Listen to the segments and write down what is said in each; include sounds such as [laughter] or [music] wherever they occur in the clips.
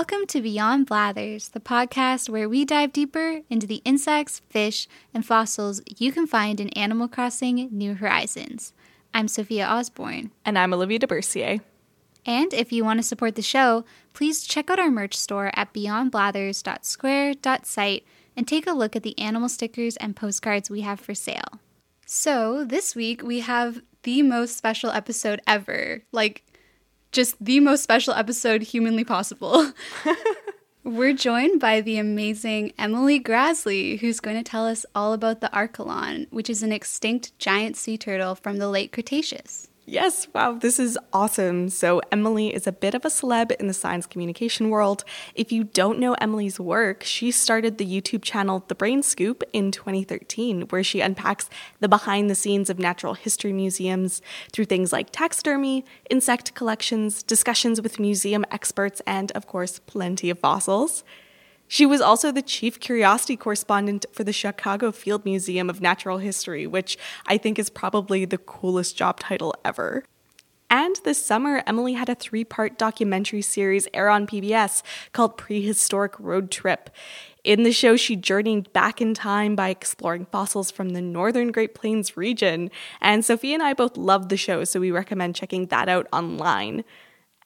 Welcome to Beyond Blathers, the podcast where we dive deeper into the insects, fish, and fossils you can find in Animal Crossing New Horizons. I'm Sophia Osborne. And I'm Olivia DeBercier. And if you want to support the show, please check out our merch store at beyondblathers.square.site and take a look at the animal stickers and postcards we have for sale. So, this week we have the most special episode ever. Like, just the most special episode humanly possible. [laughs] We're joined by the amazing Emily Graslie, who's going to tell us all about the Archelon, which is an extinct giant sea turtle from the late Cretaceous. Yes, wow, this is awesome. So, Emily is a bit of a celeb in the science communication world. If you don't know Emily's work, she started the YouTube channel The Brain Scoop in 2013, where she unpacks the behind the scenes of natural history museums through things like taxidermy, insect collections, discussions with museum experts, and, of course, plenty of fossils. She was also the chief curiosity correspondent for the Chicago Field Museum of Natural History, which I think is probably the coolest job title ever. And this summer, Emily had a three part documentary series air on PBS called Prehistoric Road Trip. In the show, she journeyed back in time by exploring fossils from the northern Great Plains region. And Sophie and I both loved the show, so we recommend checking that out online.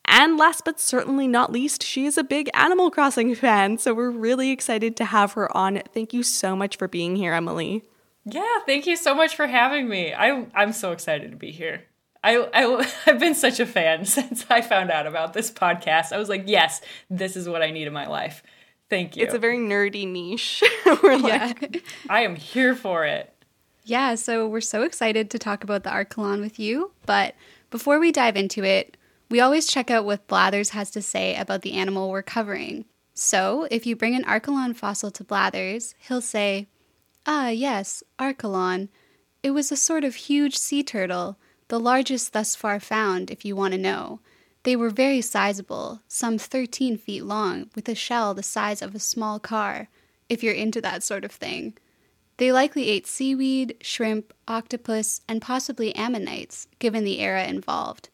And last but certainly not least, she is a big Animal Crossing fan, so we're really excited to have her on. Thank you so much for being here, Emily. Yeah, thank you so much for having me. I I'm so excited to be here. I, I [laughs] I've been such a fan [laughs] since I found out about this podcast. I was like, yes, this is what I need in my life. Thank you. It's a very nerdy niche. [laughs] we're like, yeah. I am here for it. Yeah, so we're so excited to talk about the Archelon with you. But before we dive into it, we always check out what Blathers has to say about the animal we're covering. So, if you bring an Archelon fossil to Blathers, he'll say, Ah, yes, Archelon. It was a sort of huge sea turtle, the largest thus far found, if you want to know. They were very sizable, some 13 feet long, with a shell the size of a small car, if you're into that sort of thing. They likely ate seaweed, shrimp, octopus, and possibly ammonites, given the era involved.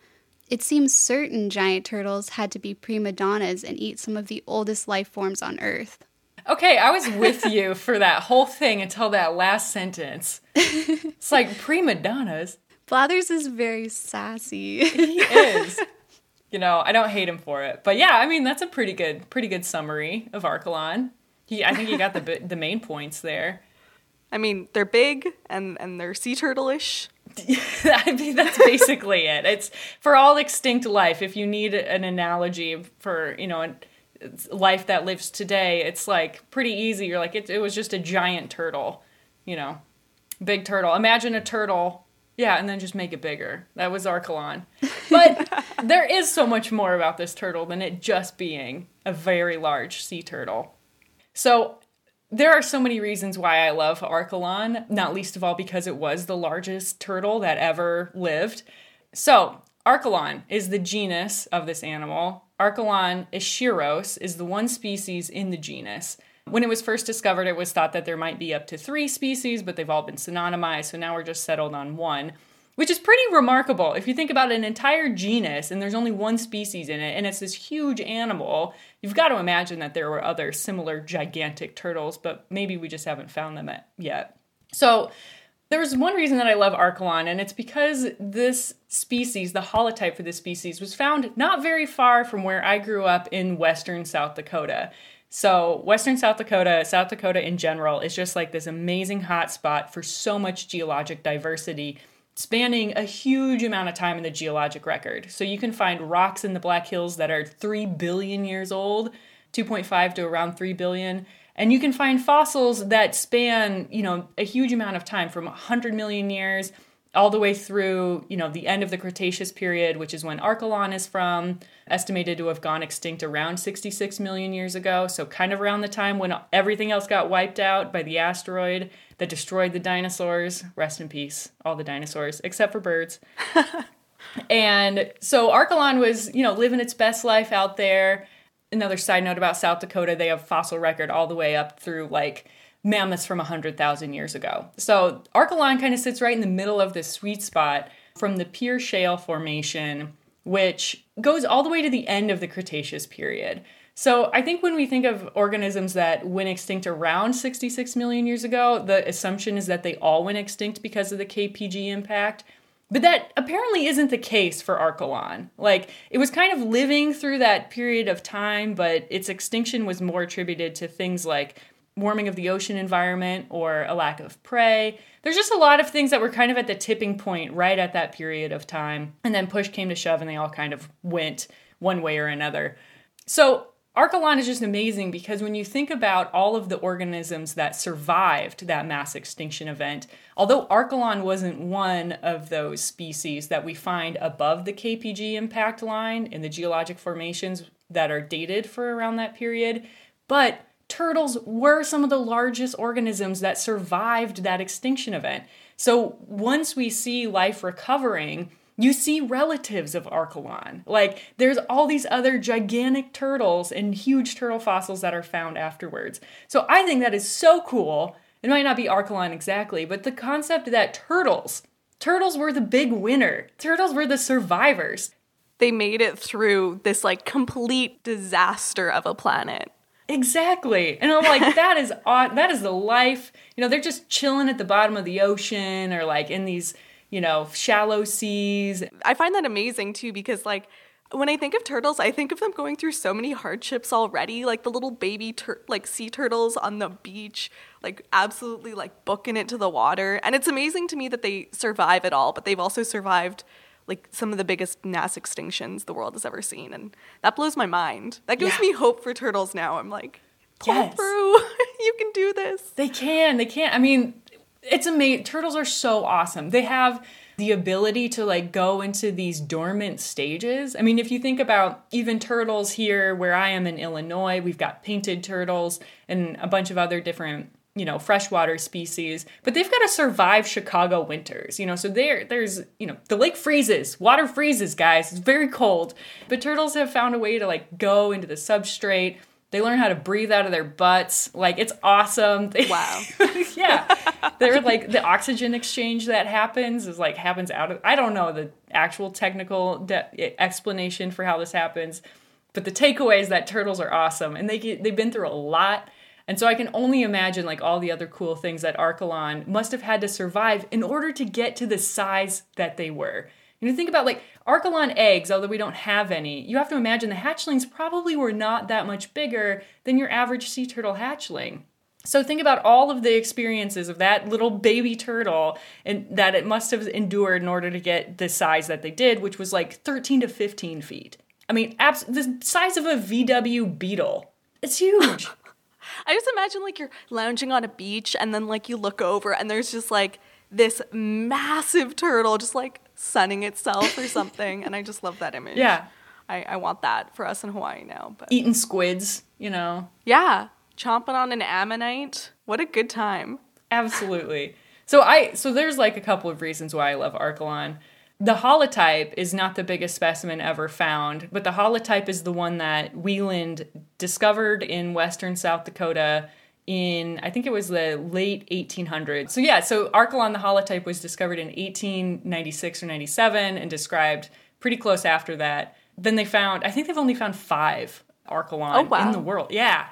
It seems certain giant turtles had to be prima donnas and eat some of the oldest life forms on Earth. Okay, I was with you for that whole thing until that last sentence. [laughs] It's like prima donnas. Blathers is very sassy. he [laughs] is. You know, I don't hate him for it, but yeah, I mean that's a pretty good, pretty good summary of Archelon. He, I think he got the the main points there. I mean, they're big and and they're sea turtle-ish. [laughs] I mean, that's basically it. It's for all extinct life. If you need an analogy for, you know, life that lives today, it's like pretty easy. You're like, it, it was just a giant turtle, you know, big turtle. Imagine a turtle. Yeah, and then just make it bigger. That was Archelon. But [laughs] there is so much more about this turtle than it just being a very large sea turtle. So there are so many reasons why I love Archelon, not least of all because it was the largest turtle that ever lived. So, Archelon is the genus of this animal. Archelon ischyros is the one species in the genus. When it was first discovered, it was thought that there might be up to three species, but they've all been synonymized, so now we're just settled on one which is pretty remarkable. If you think about an entire genus and there's only one species in it and it's this huge animal you've got to imagine that there were other similar gigantic turtles but maybe we just haven't found them yet. So there's one reason that I love Archelon, and it's because this species, the holotype for this species, was found not very far from where I grew up in western South Dakota. So, Western South Dakota, South Dakota in general, is just like this amazing hotspot for so much geologic diversity spanning a huge amount of time in the geologic record. So you can find rocks in the Black Hills that are 3 billion years old, 2.5 to around 3 billion. And you can find fossils that span, you know, a huge amount of time from 100 million years all the way through, you know, the end of the Cretaceous period, which is when Archelon is from, estimated to have gone extinct around 66 million years ago, so kind of around the time when everything else got wiped out by the asteroid that destroyed the dinosaurs. Rest in peace, all the dinosaurs, except for birds. [laughs] and so Archelon was, you know, living its best life out there. Another side note about South Dakota, they have fossil record all the way up through like mammoths from 100,000 years ago. So Archelon kind of sits right in the middle of this sweet spot from the Pierre Shale Formation, which goes all the way to the end of the Cretaceous period. So I think when we think of organisms that went extinct around 66 million years ago, the assumption is that they all went extinct because of the KPG impact. But that apparently isn't the case for Archelon. Like, it was kind of living through that period of time, but its extinction was more attributed to things like warming of the ocean environment or a lack of prey. There's just a lot of things that were kind of at the tipping point right at that period of time. And then push came to shove and they all kind of went one way or another. So, Archelon is just amazing because when you think about all of the organisms that survived that mass extinction event, although Archelon wasn't one of those species that we find above the KPG impact line in the geologic formations that are dated for around that period, but turtles were some of the largest organisms that survived that extinction event. So once we see life recovering, you see relatives of Archelon. Like there's all these other gigantic turtles and huge turtle fossils that are found afterwards. So I think that is so cool. It might not be Archelon exactly, but the concept that turtles, turtles were the big winner. Turtles were the survivors. They made it through this like complete disaster of a planet. Exactly. And I'm like, that is [laughs] odd. That is the life. You know, they're just chilling at the bottom of the ocean or like in these you know, shallow seas. I find that amazing too because like when I think of turtles, I think of them going through so many hardships already. Like the little baby tur- like sea turtles on the beach, like absolutely like booking it to the water. And it's amazing to me that they survive it all, but they've also survived like some of the biggest mass extinctions the world has ever seen, and that blows my mind. That gives yeah. me hope for turtles now. I'm like, pull yes. through. [laughs] you can do this. They can. They can. I mean, it's amazing. Turtles are so awesome. They have the ability to like go into these dormant stages. I mean, if you think about even turtles here where I am in Illinois, we've got painted turtles and a bunch of other different you know freshwater species but they've got to survive chicago winters you know so there there's you know the lake freezes water freezes guys it's very cold but turtles have found a way to like go into the substrate they learn how to breathe out of their butts. Like it's awesome. [laughs] Wow. yeah. They're [laughs] like the oxygen exchange that happens is like happens out of I don't know the actual technical de- explanation for how this happens, but the takeaway is that turtles are awesome and they get, they've been through a lot. And so I can only imagine like all the other cool things that Archelon must have had to survive in order to get to the size that they were. You think about like Archelon eggs, although we don't have any, you have to imagine the hatchlings probably were not that much bigger than your average sea turtle hatchling. So think about all of the experiences of that little baby turtle and that it must have endured in order to get the size that they did, which was like 13 to 15 feet. I mean, abs- the size of a VW Beetle. It's huge. [laughs] I just imagine like you're lounging on a beach and then like you look over and there's just like this massive turtle just like sunning itself or something. and I just love that image. Yeah. I, I want that for us in Hawaii now. But eating squids, you know. Yeah. Chomping on an ammonite. What a good time. Absolutely. So I so there's like a couple of reasons why I love Archelon. The holotype is not the biggest specimen ever found, but the holotype is the one that Wieland discovered in western South Dakota in I think it was the late 1800s. So yeah, so Archelon the holotype was discovered in 1896 or 97 and described pretty close after that. Then they found I think they've only found 5 Archelon oh, wow. in the world. Yeah.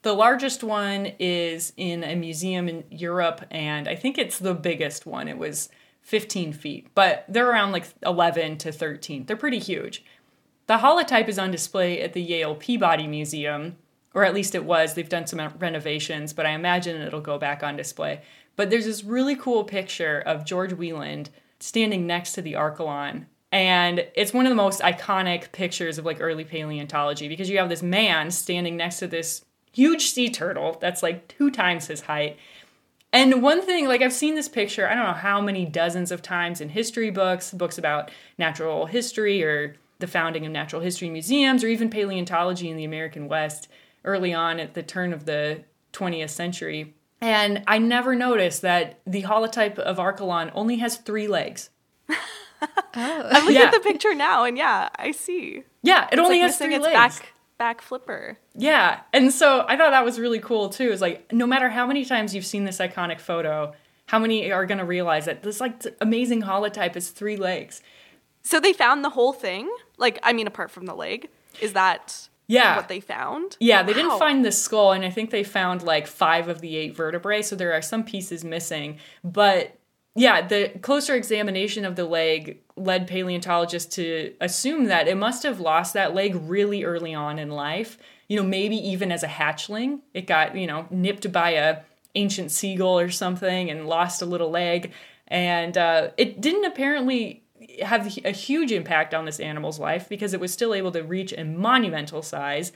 The largest one is in a museum in Europe and I think it's the biggest one. It was 15 feet, but they're around like 11 to 13. They're pretty huge. The holotype is on display at the Yale Peabody Museum or at least it was. They've done some renovations, but I imagine it'll go back on display. But there's this really cool picture of George Wieland standing next to the Archelon. And it's one of the most iconic pictures of like early paleontology because you have this man standing next to this huge sea turtle that's like two times his height. And one thing, like I've seen this picture, I don't know how many dozens of times in history books, books about natural history or the founding of natural history museums, or even paleontology in the American West early on at the turn of the 20th century. And I never noticed that the holotype of Archelon only has three legs. [laughs] oh. I'm looking yeah. at the picture now, and yeah, I see. Yeah, it it's only like has three legs. Back, back flipper. Yeah, and so I thought that was really cool too. Is like no matter how many times you've seen this iconic photo, how many are going to realize that this like amazing holotype is three legs? So they found the whole thing. Like, I mean, apart from the leg, is that Yeah. what they found. Yeah, they didn't find the skull, and I think they found like five of the eight vertebrae, so there are some pieces missing. But yeah, the closer examination of the leg led paleontologists to assume that it must have lost that leg really early on in life. You know, maybe even as a hatchling, it got you know nipped by a ancient seagull or something and lost a little leg, and uh, it didn't apparently have a huge impact on this animal's life because it was still able to reach a monumental size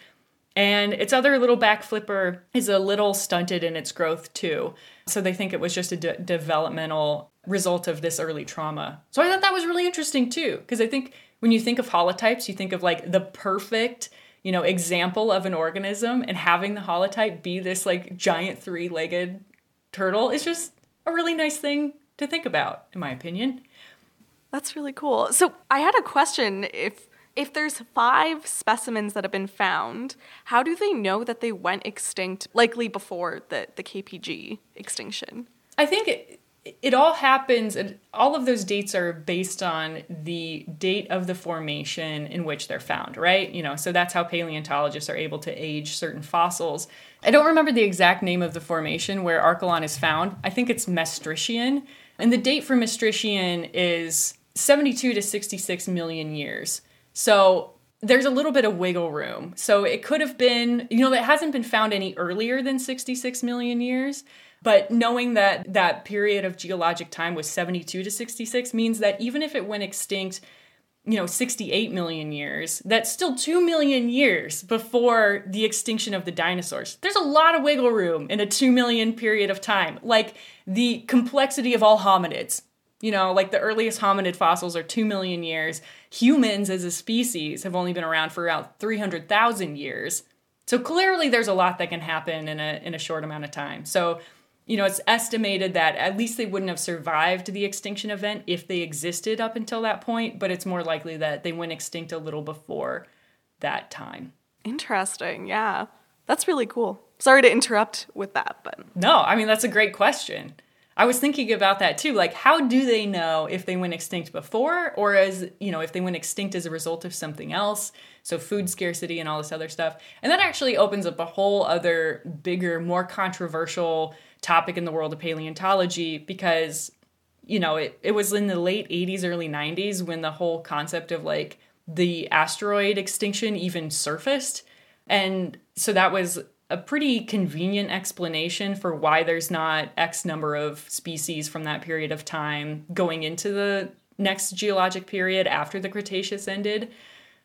and its other little back flipper is a little stunted in its growth too. So they think it was just a de- developmental result of this early trauma. So I thought that was really interesting too, because I think when you think of holotypes, you think of like the perfect, you know, example of an organism, and having the holotype be this like giant three-legged turtle is just a really nice thing to think about, in my opinion. That's really cool. So I had a question. If if there's five specimens that have been found, how do they know that they went extinct, likely before the, the KPG extinction? I think it, it all happens, and all of those dates are based on the date of the formation in which they're found, right? You know, so that's how paleontologists are able to age certain fossils. I don't remember the exact name of the formation where Archelon is found. I think it's Maastrichtian, and the date for Maastrichtian is 72 to 66 million years. So there's a little bit of wiggle room. So it could have been, you know, it hasn't been found any earlier than 66 million years. But knowing that that period of geologic time was 72 to 66 means that even if it went extinct, you know, 68 million years, that's still 2 million years before the extinction of the dinosaurs. There's a lot of wiggle room in a 2 million period of time. Like the complexity of all hominids. You know, like the earliest hominid fossils are 2 million years. Humans as a species have only been around for about 300,000 years. So clearly there's a lot that can happen in a in a short amount of time. So, you know, it's estimated that at least they wouldn't have survived the extinction event if they existed up until that point, but it's more likely that they went extinct a little before that time. Interesting. Yeah. That's really cool. Sorry to interrupt with that, but No, I mean that's a great question. I was thinking about that too. Like, how do they know if they went extinct before, or as you know, if they went extinct as a result of something else? So food scarcity and all this other stuff. And that actually opens up a whole other bigger, more controversial topic in the world of paleontology because you know, it, it was in the late 80s, early 90s when the whole concept of like the asteroid extinction even surfaced. And so that was a pretty convenient explanation for why there's not X number of species from that period of time going into the next geologic period after the Cretaceous ended.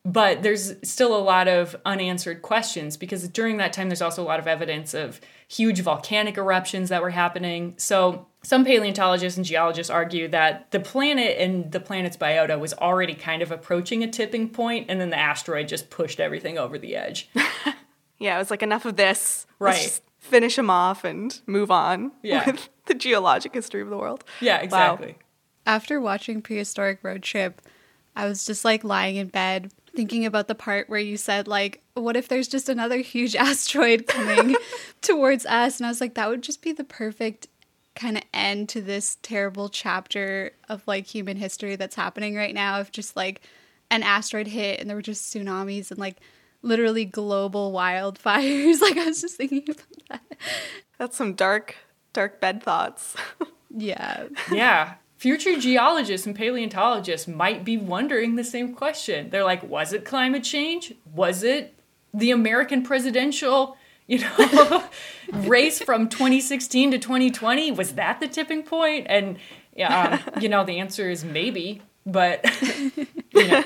But there's still a lot of unanswered questions because during that time, there's also a lot of evidence of huge volcanic eruptions that were happening. So, some paleontologists and geologists argue that the planet and the planet's biota was already kind of approaching a tipping point, and then the asteroid just pushed everything over the edge. [laughs] yeah, it was like enough of this. Right. Let's just finish him off and move on Yeah. [laughs] with the geologic history of the world. Yeah, Wow. exactly. After watching Prehistoric Road Trip, I was just like lying in bed thinking about the part where you said like what if there's just another huge [laughs] asteroid coming [laughs] towards us and I was like that would just be the perfect kind of end to this terrible chapter of like human history that's happening right now if just like an asteroid hit and there were just tsunamis and like literally global wildfires [laughs] like I was just thinking about that. That's some dark, dark bed thoughts. [laughs] Yeah. yeah. Future geologists and paleontologists might be wondering the same question. They're like, was it climate change? Was it the American presidential, you know, [laughs] race from 2016 to 2020? Was that the tipping point? And yeah, um, you know, the answer is maybe, but you know,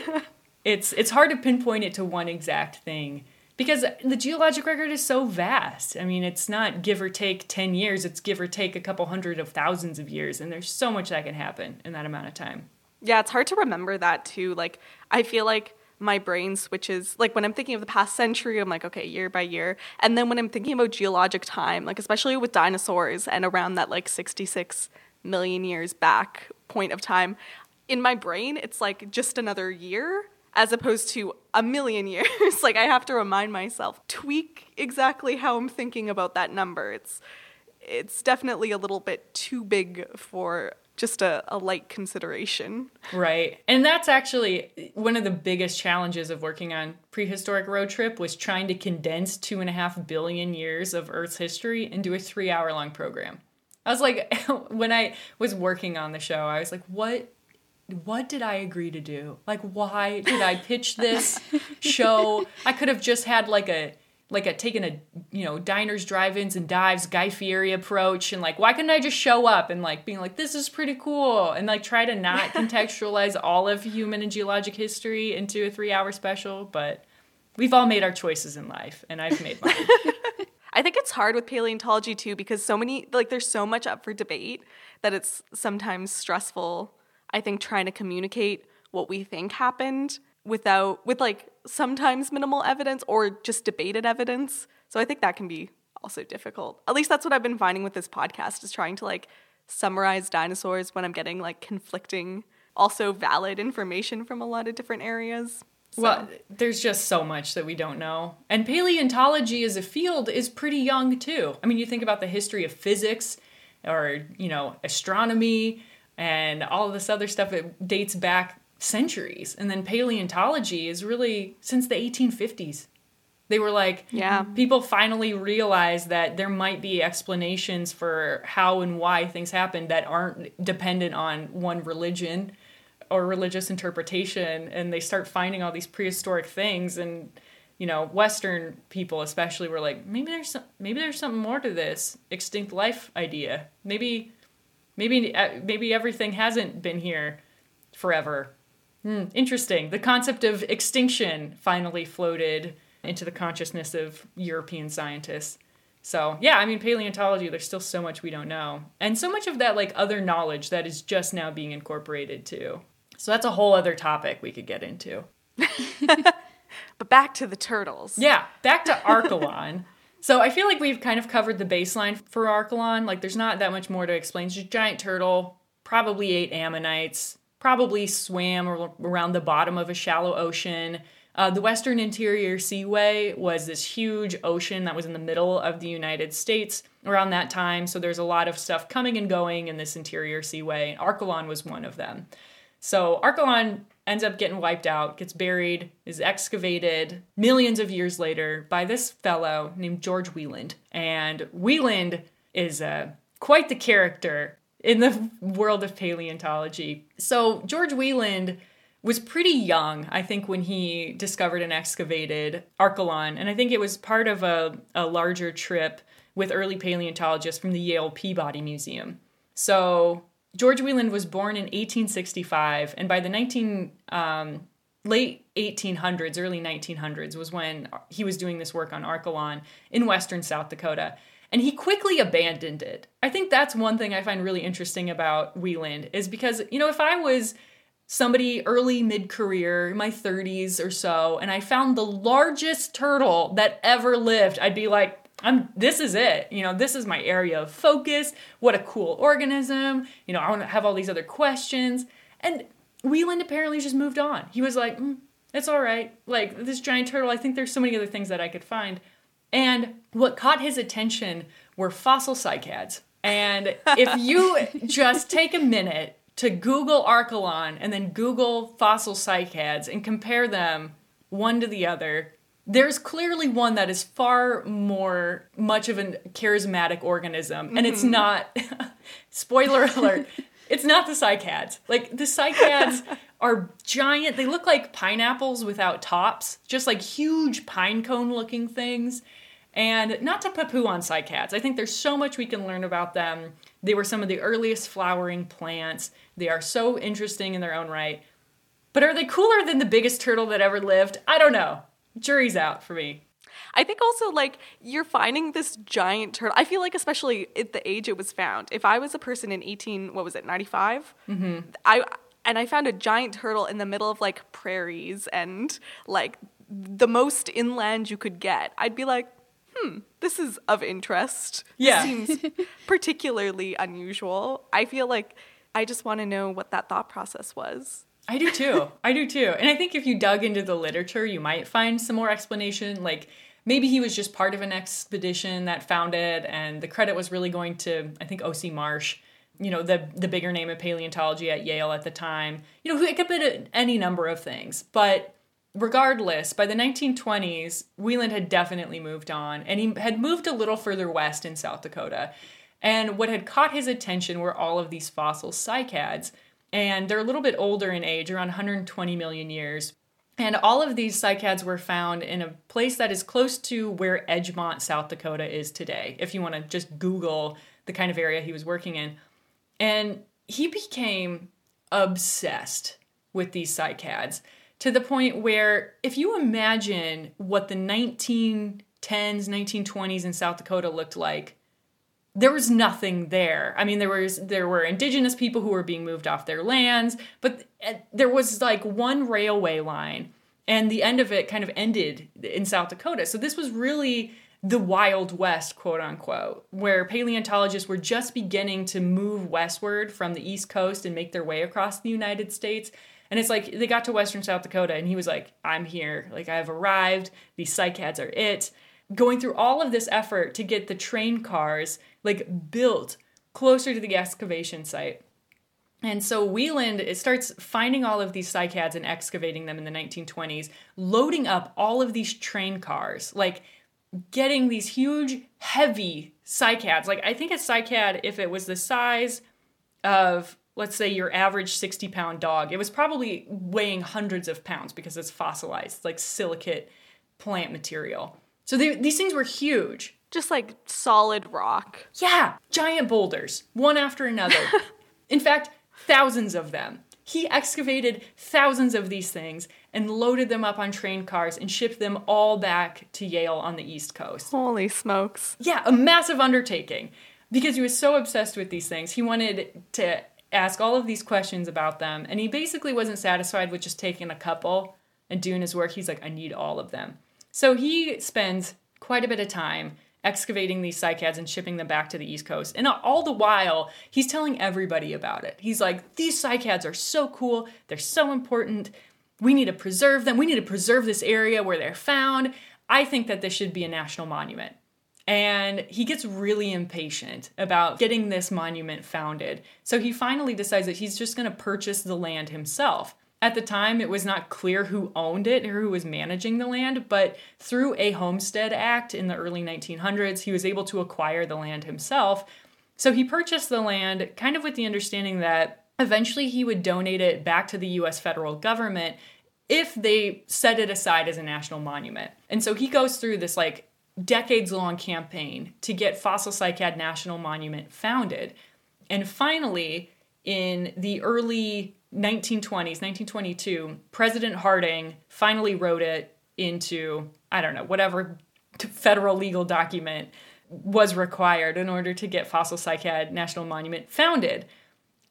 it's it's hard to pinpoint it to one exact thing because the geologic record is so vast. I mean, it's not give or take 10 years, it's give or take a couple hundred of thousands of years and there's so much that can happen in that amount of time. Yeah, it's hard to remember that too. Like, I feel like my brain switches. Like, when I'm thinking of the past century, I'm like, okay, year by year. And then when I'm thinking about geologic time, like, especially with dinosaurs and around that like 66 million years back point of time, in my brain, it's like just another year as opposed to a million [laughs] years. like, I have to remind myself, tweak exactly how I'm thinking about that number. It's, it's definitely a little bit too big for just a, a light consideration. Right. And that's actually one of the biggest challenges of working on prehistoric road trip was trying to condense two and a half billion years of Earth's history into a three hour long program. I was like, [laughs] when I was working on the show, I was like, what what did I agree to do? Like, why did I pitch this show? I could have just had like a like a taken a you know diners drive-ins and dives guy fieri approach and like why couldn't i just show up and like being like this is pretty cool and like try to not contextualize all of human and geologic history into a three hour special but we've all made our choices in life and i've made mine [laughs] I think it's hard with paleontology too because so many like there's so much up for debate that it's sometimes stressful. I think trying to communicate what we think happened without with like sometimes minimal evidence or just debated evidence. So I think that can be also difficult. At least that's what I've been finding with this podcast is trying to like summarize dinosaurs when I'm getting like conflicting also valid information from a lot of different areas. So. Well, there's just so much that we don't know. And paleontology as a field is pretty young too. I mean, you think about the history of physics or, you know, astronomy and all this other stuff it dates back centuries. And then paleontology is really since the 1850s. They were like, yeah. People finally realized that there might be explanations for how and why things happen that aren't dependent on one religion or religious interpretation. And they start finding all these prehistoric things. And, you know, Western people especially were like, maybe there's some, maybe there's something more to this extinct life idea. Maybe, maybe, uh, maybe everything hasn't been here forever Hmm, interesting. The concept of extinction finally floated into the consciousness of European scientists. So, yeah, I mean, paleontology, there's still so much we don't know. And so much of that, like, other knowledge that is just now being incorporated, too. So, that's a whole other topic we could get into. [laughs] but back to the turtles. Yeah, back to Archelon. [laughs] so, I feel like we've kind of covered the baseline for Archelon. Like, there's not that much more to explain. It's just giant turtle, probably ate ammonites probably swam around the bottom of a shallow ocean. Uh, the Western Interior Seaway was this huge ocean that was in the middle of the United States around that time. So there's a lot of stuff coming and going in this Interior Seaway. And Archelon was one of them. So Archelon ends up getting wiped out, gets buried, is excavated millions of years later by this fellow named George Wieland. And Wieland is uh, quite the character in the [laughs] world of paleontology. So George Wieland was pretty young, I think, when he discovered and excavated Archelon. And I think it was part of a, a larger trip with early paleontologists from the Yale Peabody Museum. So George Wieland was born in 1865, and by the 19 um, late 1800s, early 1900s was when he was doing this work on Archelon in western South Dakota and he quickly abandoned it. I think that's one thing I find really interesting about Wieland is because, you know, if I was somebody early mid career, my 30s or so, and I found the largest turtle that ever lived, I'd be like, I'm this is it. You know, this is my area of focus. What a cool organism. You know, I want to have all these other questions. And Wieland apparently just moved on. He was like, mm, it's all right. Like this giant turtle, I think there's so many other things that I could find. And what caught his attention were fossil cycads. And if you [laughs] just take a minute to Google Archelon and then Google fossil cycads and compare them one to the other, there's clearly one that is far more much of a charismatic organism. And it's mm-hmm. not, [laughs] spoiler alert, it's not the cycads. Like the cycads [laughs] are giant, they look like pineapples without tops, just like huge pine cone looking things. And not to poo on cycads, I think there's so much we can learn about them. They were some of the earliest flowering plants. They are so interesting in their own right. But are they cooler than the biggest turtle that ever lived? I don't know. Jury's out for me. I think also like you're finding this giant turtle. I feel like especially at the age it was found. If I was a person in 18, what was it, 95? Mm-hmm. I and I found a giant turtle in the middle of like prairies and like the most inland you could get. I'd be like, hmm, this is of interest. Yeah. Seems [laughs] particularly unusual. I feel like I just want to know what that thought process was. I do too. I do too. And I think if you dug into the literature, you might find some more explanation. Like maybe he was just part of an expedition that found it, and the credit was really going to, I think, O.C. Marsh, you know, the the bigger name of paleontology at Yale at the time. You know, it could be any number of things, but regardless, by the 1920s, Wieland had definitely moved on, and he had moved a little further west in South Dakota. And what had caught his attention were all of these fossil cycads, and they're a little bit older in age, around 120 million years. And all of these cycads were found in a place that is close to where Edgemont, South Dakota is today, if you want to just Google the kind of area he was working in. And he became obsessed with these cycads to the point where if you imagine what the 1910s, 1920s in South Dakota looked like, there was nothing there. I mean, there was there were indigenous people who were being moved off their lands, but eh, there was like one railway line, and the end of it kind of ended in South Dakota. So this was really the Wild West, quote unquote, where paleontologists were just beginning to move westward from the East Coast and make their way across the United States. And it's like they got to Western South Dakota, and he was like, I'm here. Like, I've arrived. These cycads are it. Going through all of this effort to get the train cars like built closer to the excavation site. And so Wieland it starts finding all of these cycads and excavating them in the 1920s, loading up all of these train cars, like getting these huge, heavy cycads. Like I think a cycad, if it was the size of let's say your average 60 pound dog, it was probably weighing hundreds of pounds because it's fossilized, like silicate plant material. So they, these things were huge. Just like solid rock. Yeah, giant boulders, one after another. [laughs] In fact, thousands of them. He excavated thousands of these things and loaded them up on train cars and shipped them all back to Yale on the East Coast. Holy smokes. Yeah, a massive undertaking. Because he was so obsessed with these things, he wanted to ask all of these questions about them, and he basically wasn't satisfied with just taking a couple and doing his work. He's like, I need all of them. So he spends quite a bit of time excavating these cycads and shipping them back to the East Coast. And all the while, he's telling everybody about it. He's like, these cycads are so cool, they're so important. We need to preserve them. We need to preserve this area where they're found. I think that this should be a national monument. And he gets really impatient about getting this monument founded. So he finally decides that he's just going to purchase the land himself. At the time, it was not clear who owned it or who was managing the land, but through a Homestead Act in the early 1900s, he was able to acquire the land himself. So he purchased the land kind of with the understanding that eventually he would donate it back to the US federal government if they set it aside as a national monument. And so he goes through this like decades long campaign to get Fossil Cycad National Monument founded. And finally, in the early 1920s, 1922, President Harding finally wrote it into, I don't know, whatever federal legal document was required in order to get Fossil Cycad National Monument founded.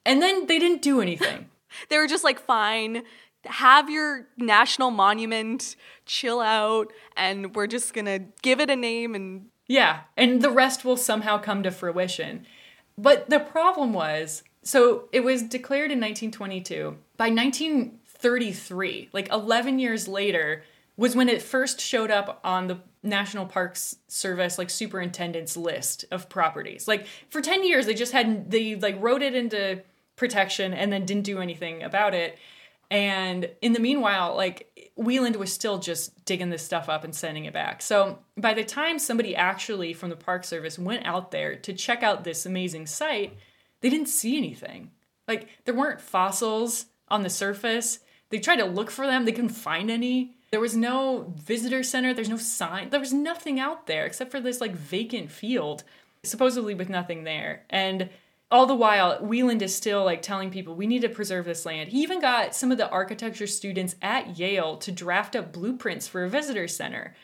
And then they didn't do anything. [laughs] they were just like, fine, have your national monument, chill out, and we're just gonna give it a name and. Yeah, and the rest will somehow come to fruition. But the problem was so it was declared in 1922. By 1933, like 11 years later, was when it first showed up on the National Parks Service like superintendent's list of properties. Like for 10 years they just hadn't they like wrote it into protection and then didn't do anything about it. And in the meanwhile, like Wieland was still just digging this stuff up and sending it back. So by the time somebody actually from the Park Service went out there to check out this amazing site, they didn't see anything. Like there weren't fossils on the surface. They tried to look for them, they couldn't find any. There was no visitor center, there's no sign. There was nothing out there except for this like vacant field, supposedly with nothing there. And all the while, Wieland is still like telling people we need to preserve this land. He even got some of the architecture students at Yale to draft up blueprints for a visitor center.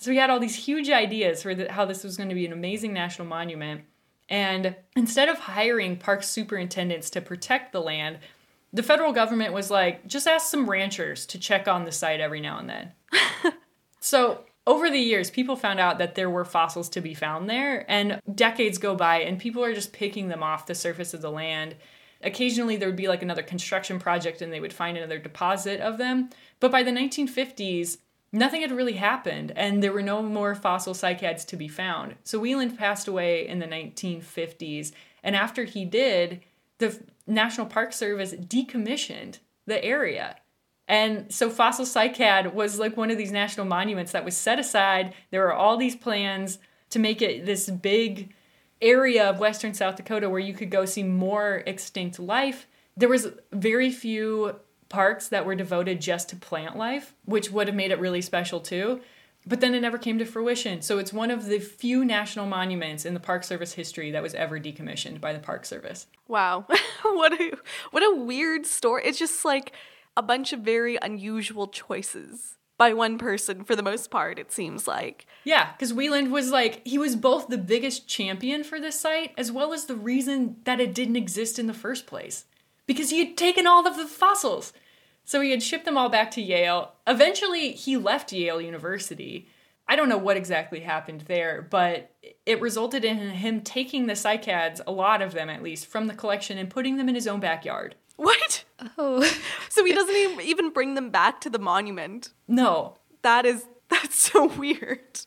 So he had all these huge ideas for the, how this was going to be an amazing national monument. And instead of hiring park superintendents to protect the land, the federal government was like, just ask some ranchers to check on the site every now and then. [laughs] so over the years, people found out that there were fossils to be found there, and decades go by, and people are just picking them off the surface of the land. Occasionally, there would be like another construction project, and they would find another deposit of them. But by the 1950s, nothing had really happened, and there were no more fossil cycads to be found. So Wieland passed away in the 1950s, and after he did, the National Park Service decommissioned the area. And so Fossil Cycad was like one of these national monuments that was set aside. There were all these plans to make it this big area of western South Dakota where you could go see more extinct life. There was very few parks that were devoted just to plant life, which would have made it really special too. But then it never came to fruition. So it's one of the few national monuments in the Park Service history that was ever decommissioned by the Park Service. Wow. [laughs] what a what a weird story. It's just like a bunch of very unusual choices by one person for the most part, it seems like. Yeah, because Wieland was like, he was both the biggest champion for this site as well as the reason that it didn't exist in the first place. Because he had taken all of the fossils. So he had shipped them all back to Yale. Eventually, he left Yale University. I don't know what exactly happened there, but it resulted in him taking the cycads, a lot of them at least, from the collection and putting them in his own backyard. What? Oh. [laughs] so he doesn't even bring them back to the monument. No. That is that's so weird.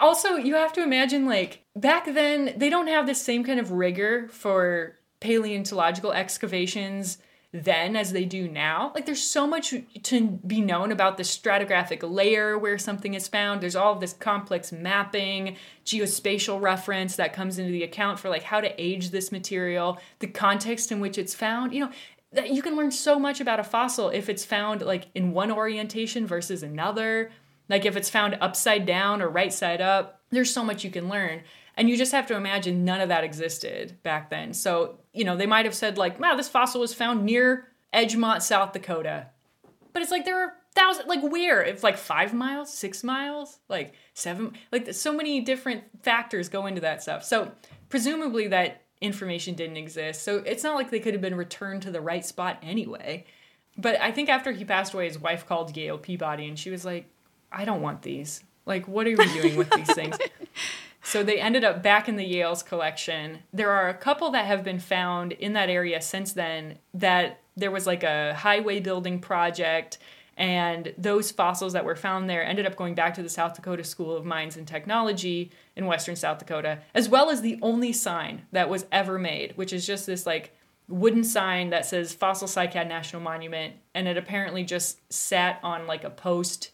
Also, you have to imagine like back then they don't have the same kind of rigor for paleontological excavations then as they do now. Like there's so much to be known about the stratigraphic layer where something is found. There's all of this complex mapping, geospatial reference that comes into the account for like how to age this material, the context in which it's found. You know, that you can learn so much about a fossil if it's found like in one orientation versus another. Like if it's found upside down or right side up, there's so much you can learn. And you just have to imagine none of that existed back then. So, you know, they might have said, like, wow, this fossil was found near Edgemont, South Dakota. But it's like there are thousands, like, where? It's like five miles, six miles, like seven, like so many different factors go into that stuff. So, presumably, that information didn't exist. So it's not like they could have been returned to the right spot anyway. But I think after he passed away, his wife called Yale Peabody and she was like, I don't want these. Like, what are we doing with these things? [laughs] So they ended up back in the Yale's collection. There are a couple that have been found in that area since then that there was like a highway building project and those fossils that were found there ended up going back to the South Dakota School of Mines and Technology in western South Dakota, as well as the only sign that was ever made, which is just this like wooden sign that says Fossil Cycad National Monument. And it apparently just sat on like a post.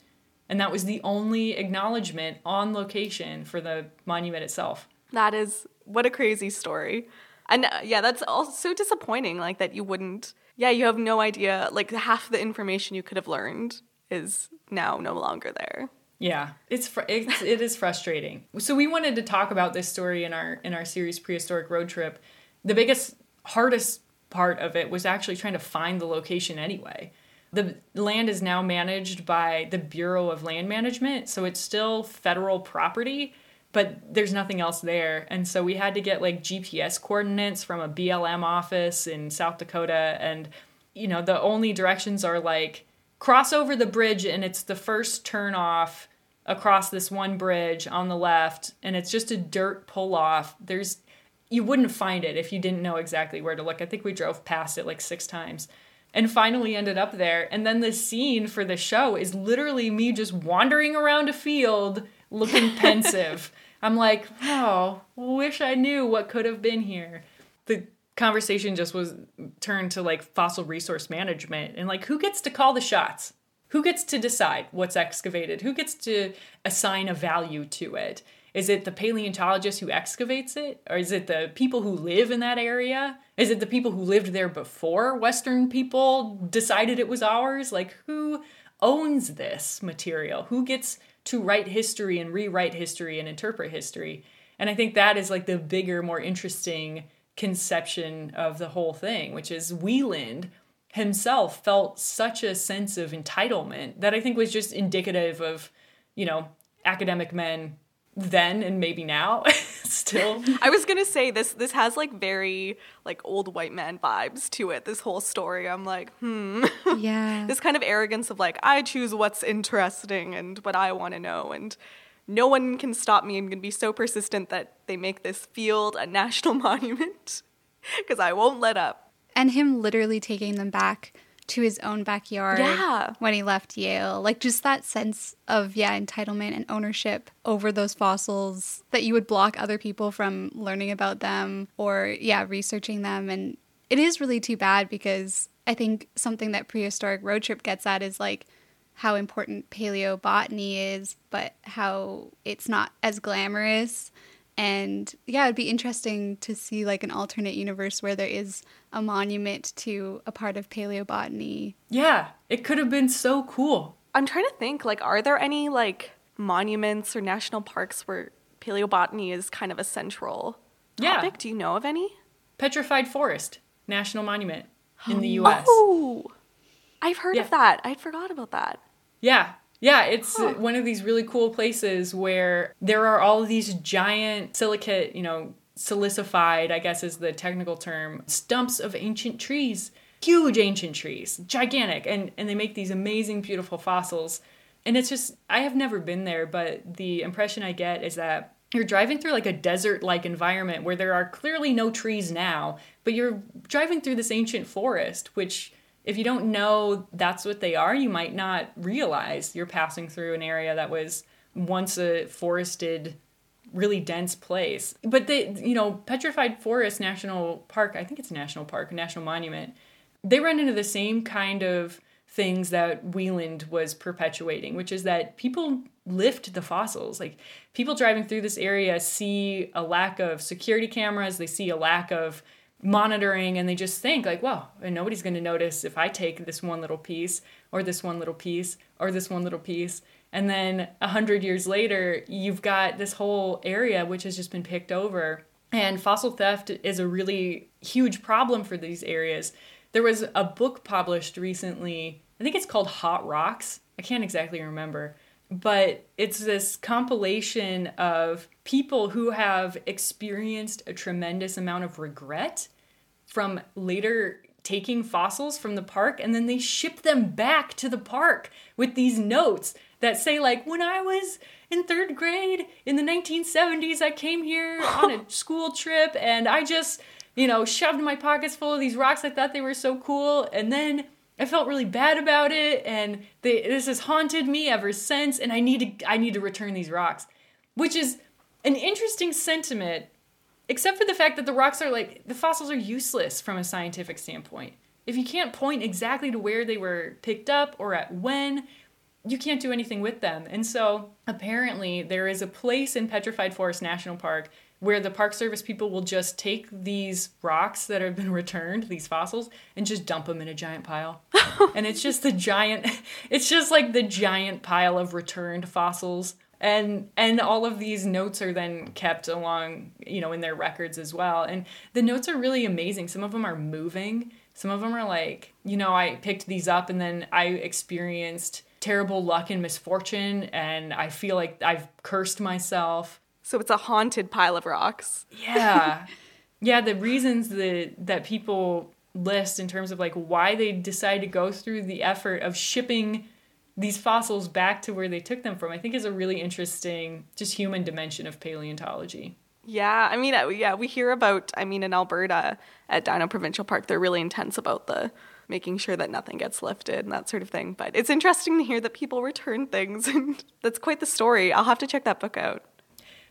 And that was the only acknowledgement on location for the monument itself. That is what a crazy story. And uh, yeah, that's also disappointing, like that you wouldn't yeah, you have no idea. Like half the information you could have learned is now no longer there. Yeah, it's fr- it's it is frustrating. So we wanted to talk about this story in our in our series prehistoric road trip. The biggest hardest part of it was actually trying to find the location anyway. The land is now managed by the Bureau of Land Management, so it's still federal property, but there's nothing else there. And so we had to get like GPS coordinates from a BLM office in South Dakota. And, you know, the only directions are like cross over the bridge and it's the first turn off across this one bridge on the left. And it's just a dirt pull off. There's, you wouldn't find it if you didn't know exactly where to look. I think we drove past it like six times and finally ended up there. And then the scene for the show is literally me just wandering around a field looking [laughs] pensive. I'm like, oh, wish I knew what could have been here. The conversation just was turned to like fossil resource management and like who gets to call the shots? Who gets to decide what's excavated? Who gets to assign a value to it? Is it the paleontologist who excavates it? Or is it the people who live in that area? Is it the people who lived there before Western people decided it was ours? Like, who owns this material? Who gets to write history and rewrite history and interpret history. And I think that is like the bigger, more interesting conception of the whole thing, which is Wieland himself felt such a sense of entitlement that I think was just indicative of, you know, academic men then and maybe now [laughs] still. I was gonna say this this has like very like old white man vibes to it this whole story. I'm like hmm. [laughs] Yeah. This kind of arrogance of like i choose what's interesting and what i want to know and no one can stop me i'm gonna be so persistent that they make this field a [laughs] national monument because i won't let up. And him literally taking them back to his own backyard yeah. when he left Yale. Like just that sense of yeah, entitlement and ownership over those fossils that you would block other people from learning about them or yeah, researching them and it is really too bad because I think something that prehistoric road trip gets at is like how important paleobotany is, but how it's not as glamorous. And yeah, it'd be interesting to see like an alternate universe where there is a monument to a part of paleobotany. Yeah, it could have been so cool. I'm trying to think like are there any like monuments or national parks where paleobotany is kind of a central Yeah. topic? Do you know of any? Petrified Forest National Monument in the [gasps] US. Oh, I've heard Yeah. of that. I forgot about that. Yeah. Yeah, it's uh, one of these really cool places where there are all these giant silicate, you know, silicified, I guess is the technical term, stumps of ancient trees. Huge ancient trees, gigantic, and and they make these amazing beautiful fossils. And it's just I have never been there, but the impression I get is that you're driving through like a desert like environment where there are clearly no trees now, but you're driving through this ancient forest, which if you don't know that's what they are, you might not realize you're passing through an area that was once a forested, really dense place. But they, you know, Petrified Forest National Park, I think it's a national park, a national monument, they run into the same kind of things that Wieland was perpetuating, which is that people lift the fossils. Like people driving through this area see a lack of security cameras, they see a lack of monitoring, and they just think like, well, nobody's going to notice if I take this one little piece or this one little piece or this one little piece. And then a hundred years later, you've got this whole area which has just been picked over. And fossil theft is a really huge problem for these areas. There was a book published recently, I think it's called Hot Rocks. I can't exactly remember, but it's this compilation of people who have experienced a tremendous amount of regret from later taking fossils from the park and then they ship them back to the park with these notes that say like when I was in 3rd grade in the 1970s I came here on a [laughs] school trip and I just you know shoved my pockets full of these rocks. I thought they were so cool and then I felt really bad about it and they, this has haunted me ever since and I need to I need to return these rocks which is an interesting sentiment except for the fact that the rocks are like the fossils are useless from a scientific standpoint. If you can't point exactly to where they were picked up or at when, you can't do anything with them. And so apparently there is a place in Petrified Forest National Park where the Park Service people will just take these rocks that have been [laughs] returned, these fossils, and just dump them in a giant pile. [laughs] and it's just the giant [laughs] it's just like the giant pile of returned fossils and and all of these notes are then kept along you know in their records as well. And the notes are really amazing. Some of them are moving. Some of them are like you know i picked these up and then i experienced terrible luck and misfortune and i feel like i've cursed myself. So it's a haunted pile of rocks. yeah. [laughs] Yeah the reasons that that people list in terms of like why they decide to go through the effort of shipping these fossils back to where they took them from i think is a really interesting just human dimension of paleontology Yeah, I mean, uh, yeah, we hear about. I mean, in Alberta at Dino Provincial Park, they're really intense about the making sure that nothing gets lifted and that sort of thing. But it's interesting to hear that people return things, [laughs] and that's quite the story. I'll have to check that book out.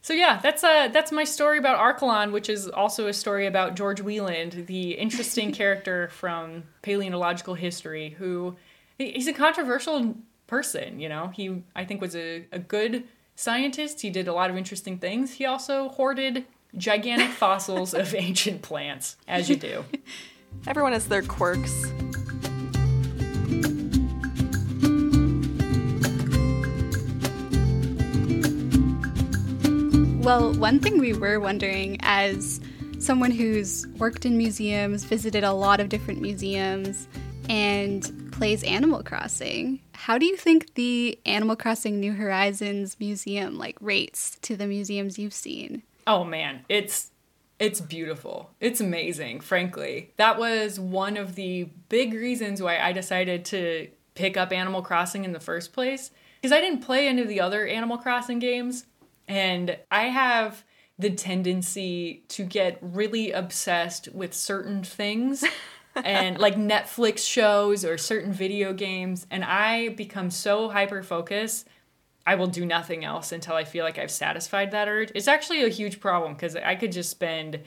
so yeah that's uh that's my story about archelon which is also a story about george wieland the interesting [laughs] character from paleontological history who he's a controversial person you know? He i think was a, a good scientist. He did a lot of interesting things. He also hoarded gigantic [laughs] fossils of ancient plants as you do. [laughs] Everyone has their quirks. Well, one thing we were wondering as someone who's worked in museums, visited a lot of different museums, and plays Animal Crossing, how do you think the Animal Crossing New Horizons museum like rates to the museums you've seen? Oh man, it's it's beautiful. It's amazing, frankly. That was one of the big reasons why I decided to pick up Animal Crossing in the first place because I didn't play any of the other Animal Crossing games and I have the tendency to get really obsessed with certain things [laughs] and like Netflix shows or certain video games and I become so hyper focused I will do nothing else until I feel like I've satisfied that urge. It's actually a huge problem because I could just spend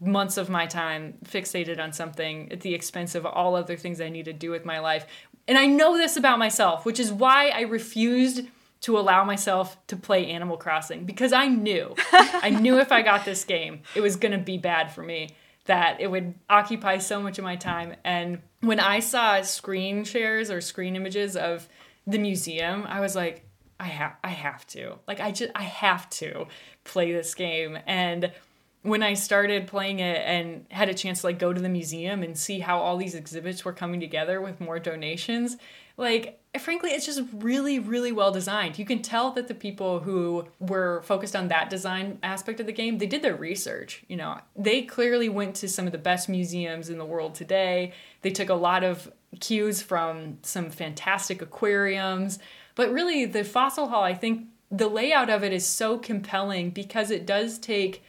months of my time fixated on something at the expense of all other things I need to do with my life. And I know this about myself, which is why I refused to allow myself to play Animal Crossing because I knew, [laughs] I knew if I got this game, it was going to be bad for me, that it would occupy so much of my time. And when I saw screen shares or screen images of the museum, I was like, I have I have to. Like I just I have to play this game. And when I started playing it and had a chance to like go to the museum and see how all these exhibits were coming together with more donations, like frankly it's just really really well designed. You can tell that the people who were focused on that design aspect of the game, they did their research, you know. They clearly went to some of the best museums in the world today. They took a lot of cues from some fantastic aquariums, but really the fossil hall, I think the layout of it is so compelling because it does take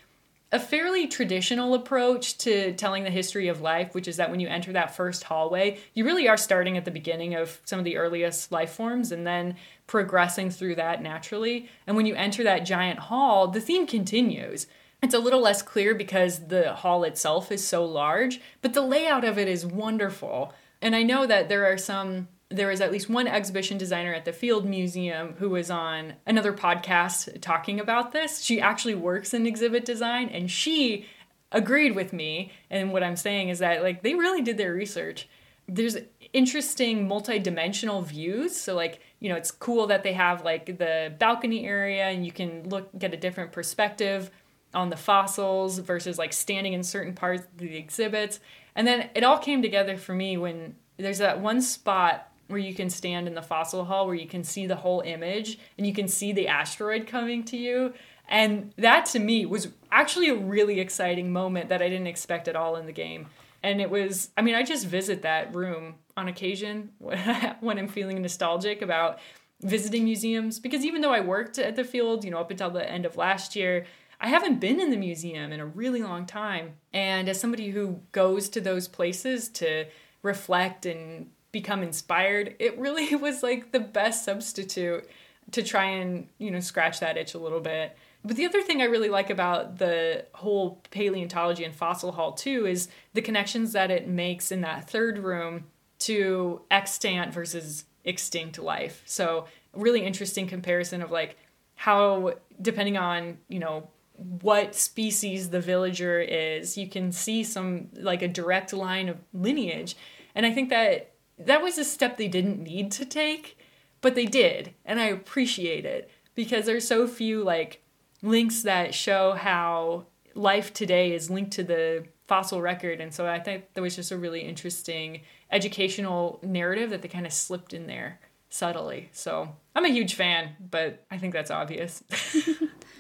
a fairly traditional approach to telling the history of life, which is that when you enter that first hallway, you really are starting at the beginning of some of the earliest life forms and then progressing through that naturally. And when you enter that giant hall, the theme continues. It's a little less clear because the hall itself is so large, but the layout of it is wonderful. And I know that there are some there was at least one exhibition designer at the Field Museum who was on another podcast talking about this. She actually works in exhibit design and she agreed with me. And what I'm saying is that like they really did their research. There's interesting multi-dimensional views. So like, you know, it's cool that they have like the balcony area and you can look get a different perspective on the fossils versus like standing in certain parts of the exhibits. And then it all came together for me when there's that one spot where you can stand in the fossil hall where you can see the whole image and you can see the asteroid coming to you. And that to me was actually a really exciting moment that I didn't expect at all in the game. And it was, I mean, I just visit that room on occasion [laughs] when I'm feeling nostalgic about visiting museums because even though I worked at the field, you know, up until the end of last year, I haven't been in the museum in a really long time. And as somebody who goes to those places to reflect and become inspired, it really [laughs] was like the best substitute to try and, you know, scratch that itch a little bit. But the other thing I really like about the whole paleontology and fossil hall too is the connections that it makes in that third room to extant versus extinct life. So, really interesting comparison of like how depending on, you know, what species the villager is, you can see some like a direct line of lineage. And I think that that was a step they didn't need to take, but they did, and I appreciate it because there's so few like links that show how life today is linked to the fossil record and so i think that was just a really interesting educational narrative that they kind of slipped in there subtly. So i'm a huge fan but i think that's obvious. [laughs]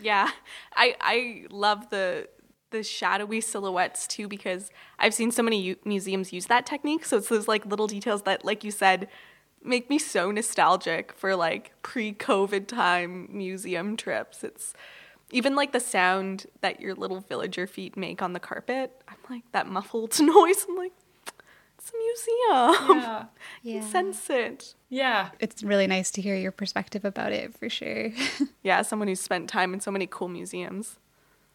Yeah. I i love the the shadowy silhouettes too because I've seen so many u- museums use that technique. So it's those like little details that, like you said, make me so nostalgic for like pre-COVID time museum trips. It's even like the sound that your little villager feet make on the carpet. I'm like that muffled [laughs] noise. I'm like, it's a museum. yeah [laughs] you can sense it. yeah It's really nice to hear your perspective about it for sure. [laughs] Yeah, someone who's spent time in so many cool museums.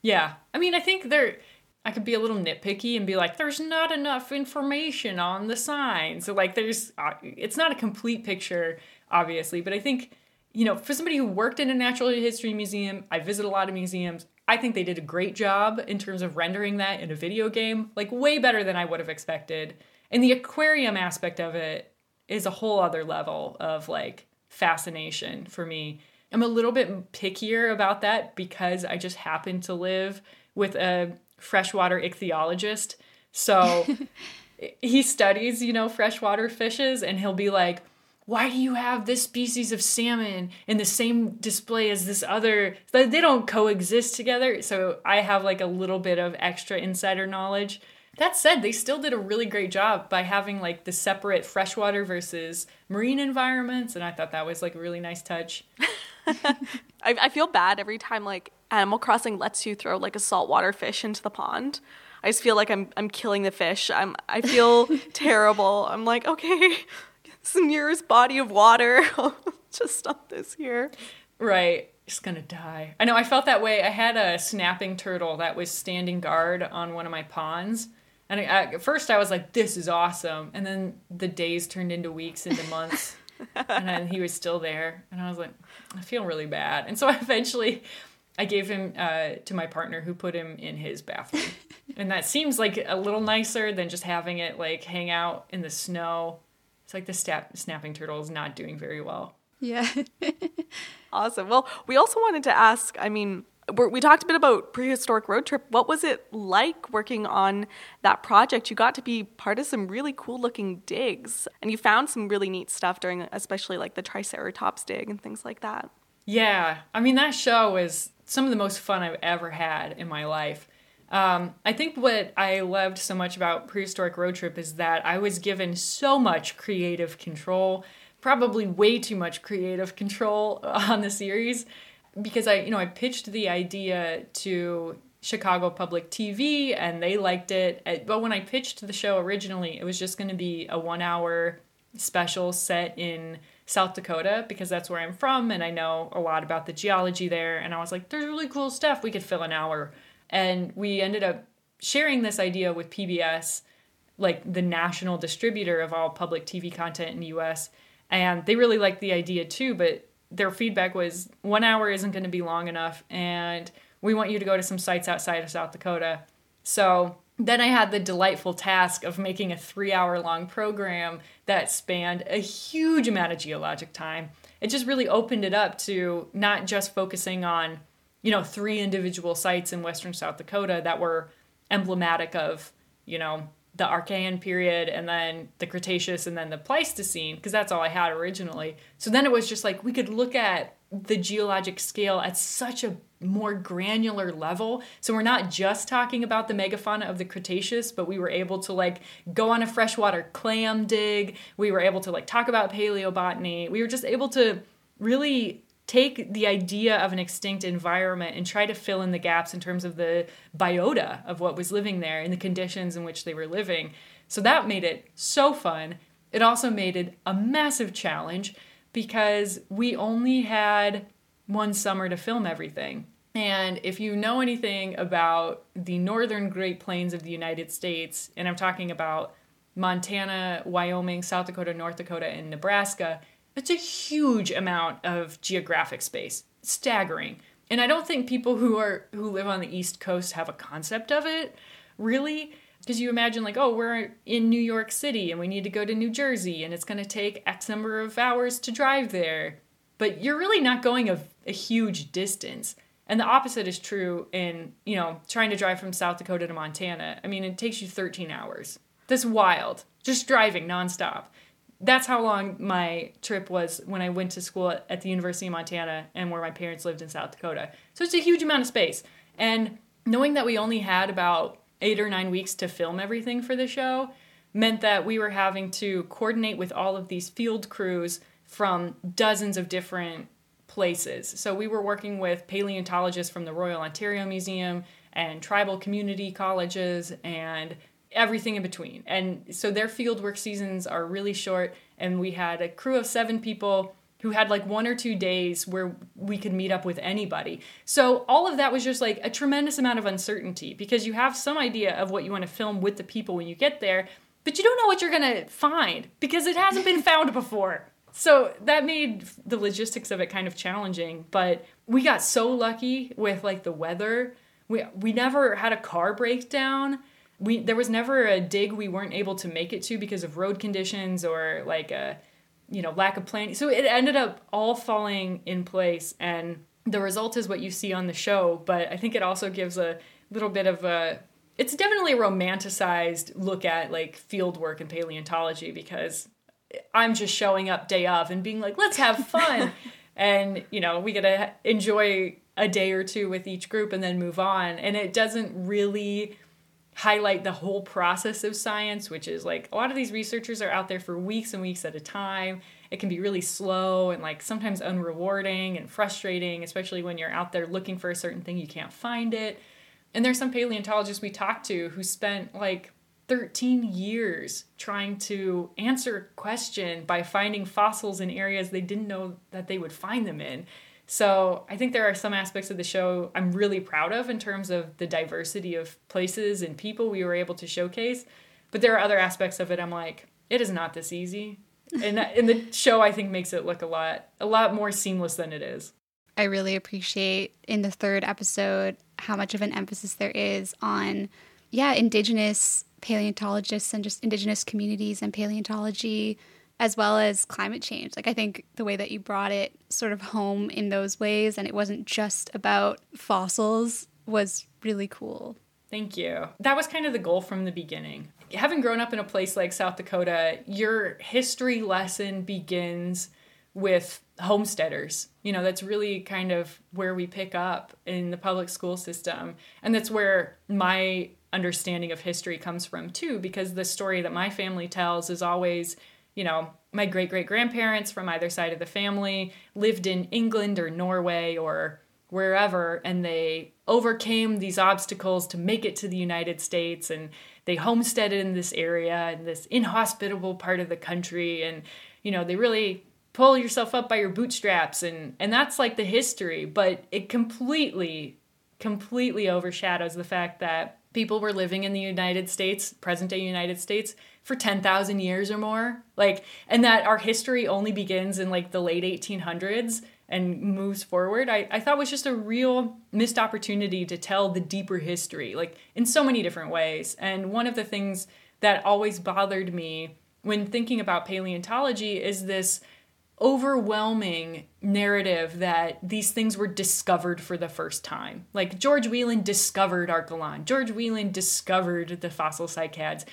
Yeah. I mean, I think there I could be a little nitpicky and be like there's not enough information on the signs. So like there's uh, it's not a complete picture obviously, but I think you know, for somebody who worked in a natural history museum, I visit a lot of museums. I think they did a great job in terms of rendering that in a video game, like way better than I would have expected. And the aquarium aspect of it is a whole other level of like fascination for me. I'm a little bit pickier about that because I just happen to live with a freshwater ichthyologist. So [laughs] he studies, you know, freshwater fishes and he'll be like, why do you have this species of salmon in the same display as this other? They don't coexist together. So I have like a little bit of extra insider knowledge. That said, they still did a really great job by having like the separate freshwater versus marine environments. And I thought that was like a really nice touch. [laughs] [laughs] I, I feel bad every time like Animal Crossing lets you throw like a saltwater fish into the pond. I just feel like I'm I'm killing the fish. I'm I feel [laughs] terrible. I'm like, okay, it's the nearest body of water. [laughs] I'll just stop this here. Right. just gonna die. I know I felt that way. I had a snapping turtle that was standing guard on one of my ponds. And I, at first I was like, this is awesome. And then the days turned into weeks, into months. and then he was still there. And I was like, I feel really bad. And so I [laughs] eventually I gave him uh, to my partner who put him in his bathroom. [laughs] and that seems like a little nicer than just having it like hang out in the snow. It's like the snap- snapping turtle is not doing very well. Yeah. [laughs] awesome. Well, we also wanted to ask I mean, we talked a bit about prehistoric road trip. What was it like working on that project? You got to be part of some really cool looking digs, and you found some really neat stuff during, especially like the Triceratops dig and things like that. Yeah, I mean that show was some of the most fun I've ever had in my life. Um, I think what I loved so much about prehistoric road trip is that I was given so much creative control probably way too much creative control [laughs] on the series because I, you know, I pitched the idea to Chicago Public TV and they liked it. Uh, but when I pitched the show originally, it was just going to be a one hour special set in South Dakota because that's where I'm from and I know a lot about the geology there. And I was like, there's really cool stuff. We could fill an hour. And we ended up sharing this idea with PBS, like the national distributor of all public TV content in the US and they really liked the idea too but their feedback was one hour isn't going to be long enough and we want you to go to some sites outside of south dakota. So then i had the delightful task of making a three hour long program that spanned a huge amount of geologic time. It just really opened it up to not just focusing on you know three individual sites in western south dakota that were emblematic of you know the Archean period and then the Cretaceous and then the Pleistocene because that's all I had originally. So then it was just like we could look at the geologic scale at such a more granular level. So we're not just talking about the megafauna of the Cretaceous, but we were able to like go on a freshwater clam dig. We were able to like talk about paleobotany. We were just able to really take the idea of an extinct environment and try to fill in the gaps in terms of the biota of what was living there and the conditions in which they were living. So that made it so fun. It also made it a massive challenge because we only had one summer to film everything. And if you know anything about the northern Great Plains of the United States, and I'm talking about Montana, Wyoming, South Dakota, North Dakota, and Nebraska, it's a huge amount of geographic space. Staggering. And I don't think people who are who live on the East Coast have a concept of it, really. Because you imagine like, oh, we're in New York City and we need to go to New Jersey and it's going to take X number of hours to drive there. But you're really not going a, a huge distance. And the opposite is true in, you know, trying to drive from South Dakota to Montana. I mean, it takes you 13 hours. That's wild. Just driving nonstop that's how long my trip was when I went to school at, at the University of Montana and where my parents lived in South Dakota. So it's a huge amount of space. And knowing that we only had about eight or nine weeks to film everything for the show meant that we were having to coordinate with all of these field crews from dozens of different places. So we were working with paleontologists from the Royal Ontario Museum and tribal community colleges and everything in between. And so their field work seasons are really short. And we had a crew of seven people who had like one or two days where we could meet up with anybody. So all of that was just like a tremendous amount of uncertainty because you have some idea of what you want to film with the people when you get there, but you don't know what you're going to find because it hasn't been found before. So that made the logistics of it kind of challenging, but we got so lucky with like the weather. We we never had a car breakdown we there was never a dig we weren't able to make it to because of road conditions or like a you know lack of planning. So it ended up all falling in place and the result is what you see on the show but i think it also gives a little bit of a it's definitely a romanticized look at like field work and paleontology because i'm just showing up day of and being like let's have fun. [laughs] And you know we get to enjoy a day or two with each group and then move on. And it doesn't really highlight the whole process of science, which is like a lot of these researchers are out there for weeks and weeks at a time. It can be really slow and like sometimes unrewarding and frustrating, especially when you're out there looking for a certain thing, you can't find it. And there's some paleontologists we talked to who spent like 13 years trying to answer a question by finding fossils in areas they didn't know that they would find them in. So I think there are some aspects of the show I'm really proud of in terms of the diversity of places and people we were able to showcase. But there are other aspects of it I'm like, it is not this easy. [laughs] and, uh, and the show I think makes it look a lot a lot more seamless than it is. I really appreciate in the third episode how much of an emphasis there is on yeah, indigenous paleontologists and just indigenous communities and paleontology as well as climate change. Like I think the way that you brought it sort of home in those ways and it wasn't just about fossils was really cool. Thank you. That was kind of the goal from the beginning. Having grown up in a place like South Dakota, your history lesson begins with homesteaders. You know, that's really kind of where we pick up in the public school system. And that's where my understanding of history comes from too, because the story that my family tells is always you know, my great great grandparents from either side of the family lived in England or Norway or wherever, and they overcame these obstacles to make it to the United States and they homesteaded in this area in this inhospitable part of the country and you know they really pull yourself up by your bootstraps and and that's like the history. But it completely completely overshadows the fact that people were living in the United States present day United States for 10,000 years or more. Like, and that our history only begins in like the late 1800s and moves forward, I, I thought was just a real missed opportunity to tell the deeper history, like in so many different ways. And one of the things that always bothered me when thinking about paleontology is this overwhelming narrative that these things were discovered for the first time. Like George Wieland discovered Archelon, George Wieland discovered the fossil cycads.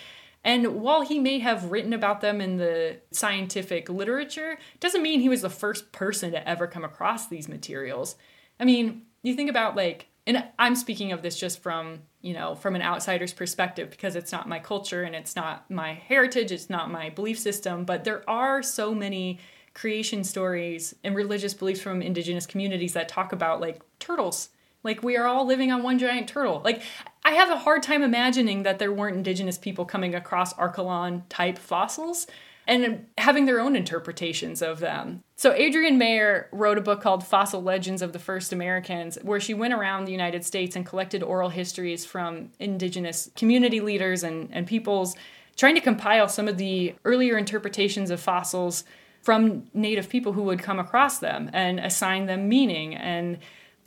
And while he may have written about them in the scientific literature, doesn't mean he was the first person to ever come across these materials. I mean, you think about like, and I'm speaking of this just from, you know, from an outsider's perspective because it's not my culture and it's not my heritage, it's not my belief system, but there are so many creation stories and religious beliefs from indigenous communities that talk about like turtles like we are all living on one giant turtle. Like I have a hard time imagining that there weren't indigenous people coming across Archelon type fossils and having their own interpretations of them. So Adrienne Mayor wrote a book called Fossil Legends of the First Americans where she went around the United States and collected oral histories from indigenous community leaders and, and peoples trying to compile some of the earlier interpretations of fossils from native people who would come across them and assign them meaning and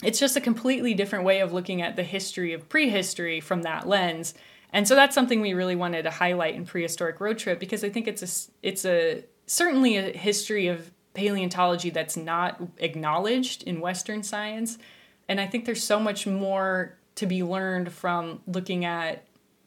it's just a completely different way of looking at the history of prehistory from that lens. And so that's something we really wanted to highlight in prehistoric road trip because I think it's a it's a certainly a history of paleontology that's not acknowledged in western science. And I think there's so much more to be learned from looking at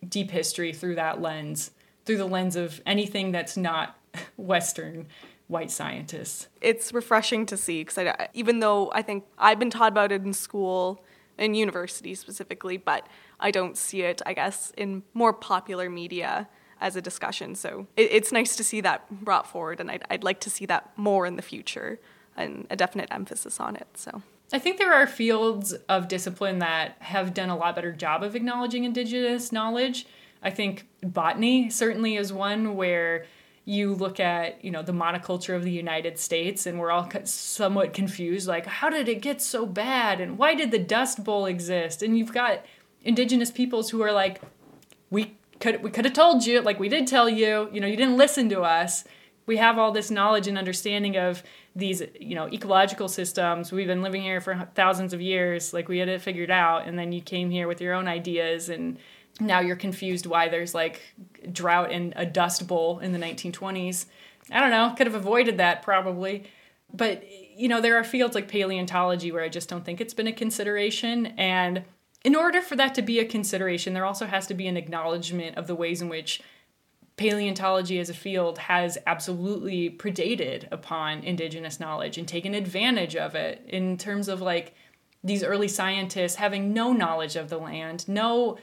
deep history through that lens, through the lens of anything that's not [laughs] western white scientists. It's refreshing to see because even though I think I've been taught about it in school, in university specifically, but I don't see it, I guess, in more popular media as a discussion. So it, it's nice to see that brought forward, and I'd, I'd like to see that more in the future and a definite emphasis on it. So. I think there are fields of discipline that have done a lot better job of acknowledging indigenous knowledge. I think botany certainly is one where you look at you know the monoculture of the united states and we're all somewhat confused like how did it get so bad and why did the dust bowl exist? And you've got indigenous peoples who are like we could we could have told you like we did tell you you know you didn't listen to us. We have all this knowledge and understanding of these you know ecological systems. We've been living here for thousands of years. Like we had it figured out and then you came here with your own ideas and now you're confused why there's like drought and a dust bowl in the 1920s. I don't know, could have avoided that probably. But, you know, there are fields like paleontology where I just don't think it's been a consideration. And in order for that to be a consideration, there also has to be an acknowledgement of the ways in which paleontology as a field has absolutely predated upon indigenous knowledge and taken advantage of it in terms of like these early scientists having no knowledge of the land, no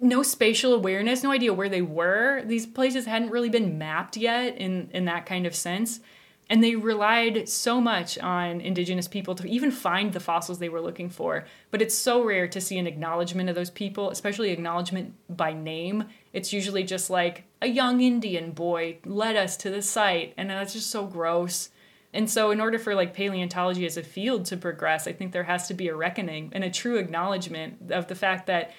no spatial awareness, no idea where they were. These places hadn't really been mapped yet in, in that kind of sense. And they relied so much on indigenous people to even find the fossils they were looking for. But it's so rare to see an acknowledgement of those people, especially acknowledgement by name. It's usually just like a young Indian boy led us to the site, and that's just so gross. And so, in order for like paleontology as a field to progress, I think there has to be a reckoning and a true acknowledgement of the fact that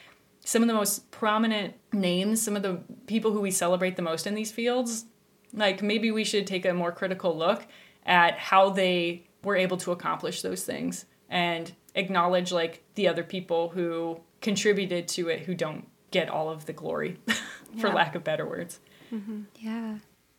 some of the most prominent names, some of the people who we celebrate the most in these fields, like maybe we should take a more critical look at how they were able to accomplish those things and acknowledge like the other people who contributed to it who don't get all of the glory, [laughs] for yeah. lack of better words. Mm-hmm. Yeah.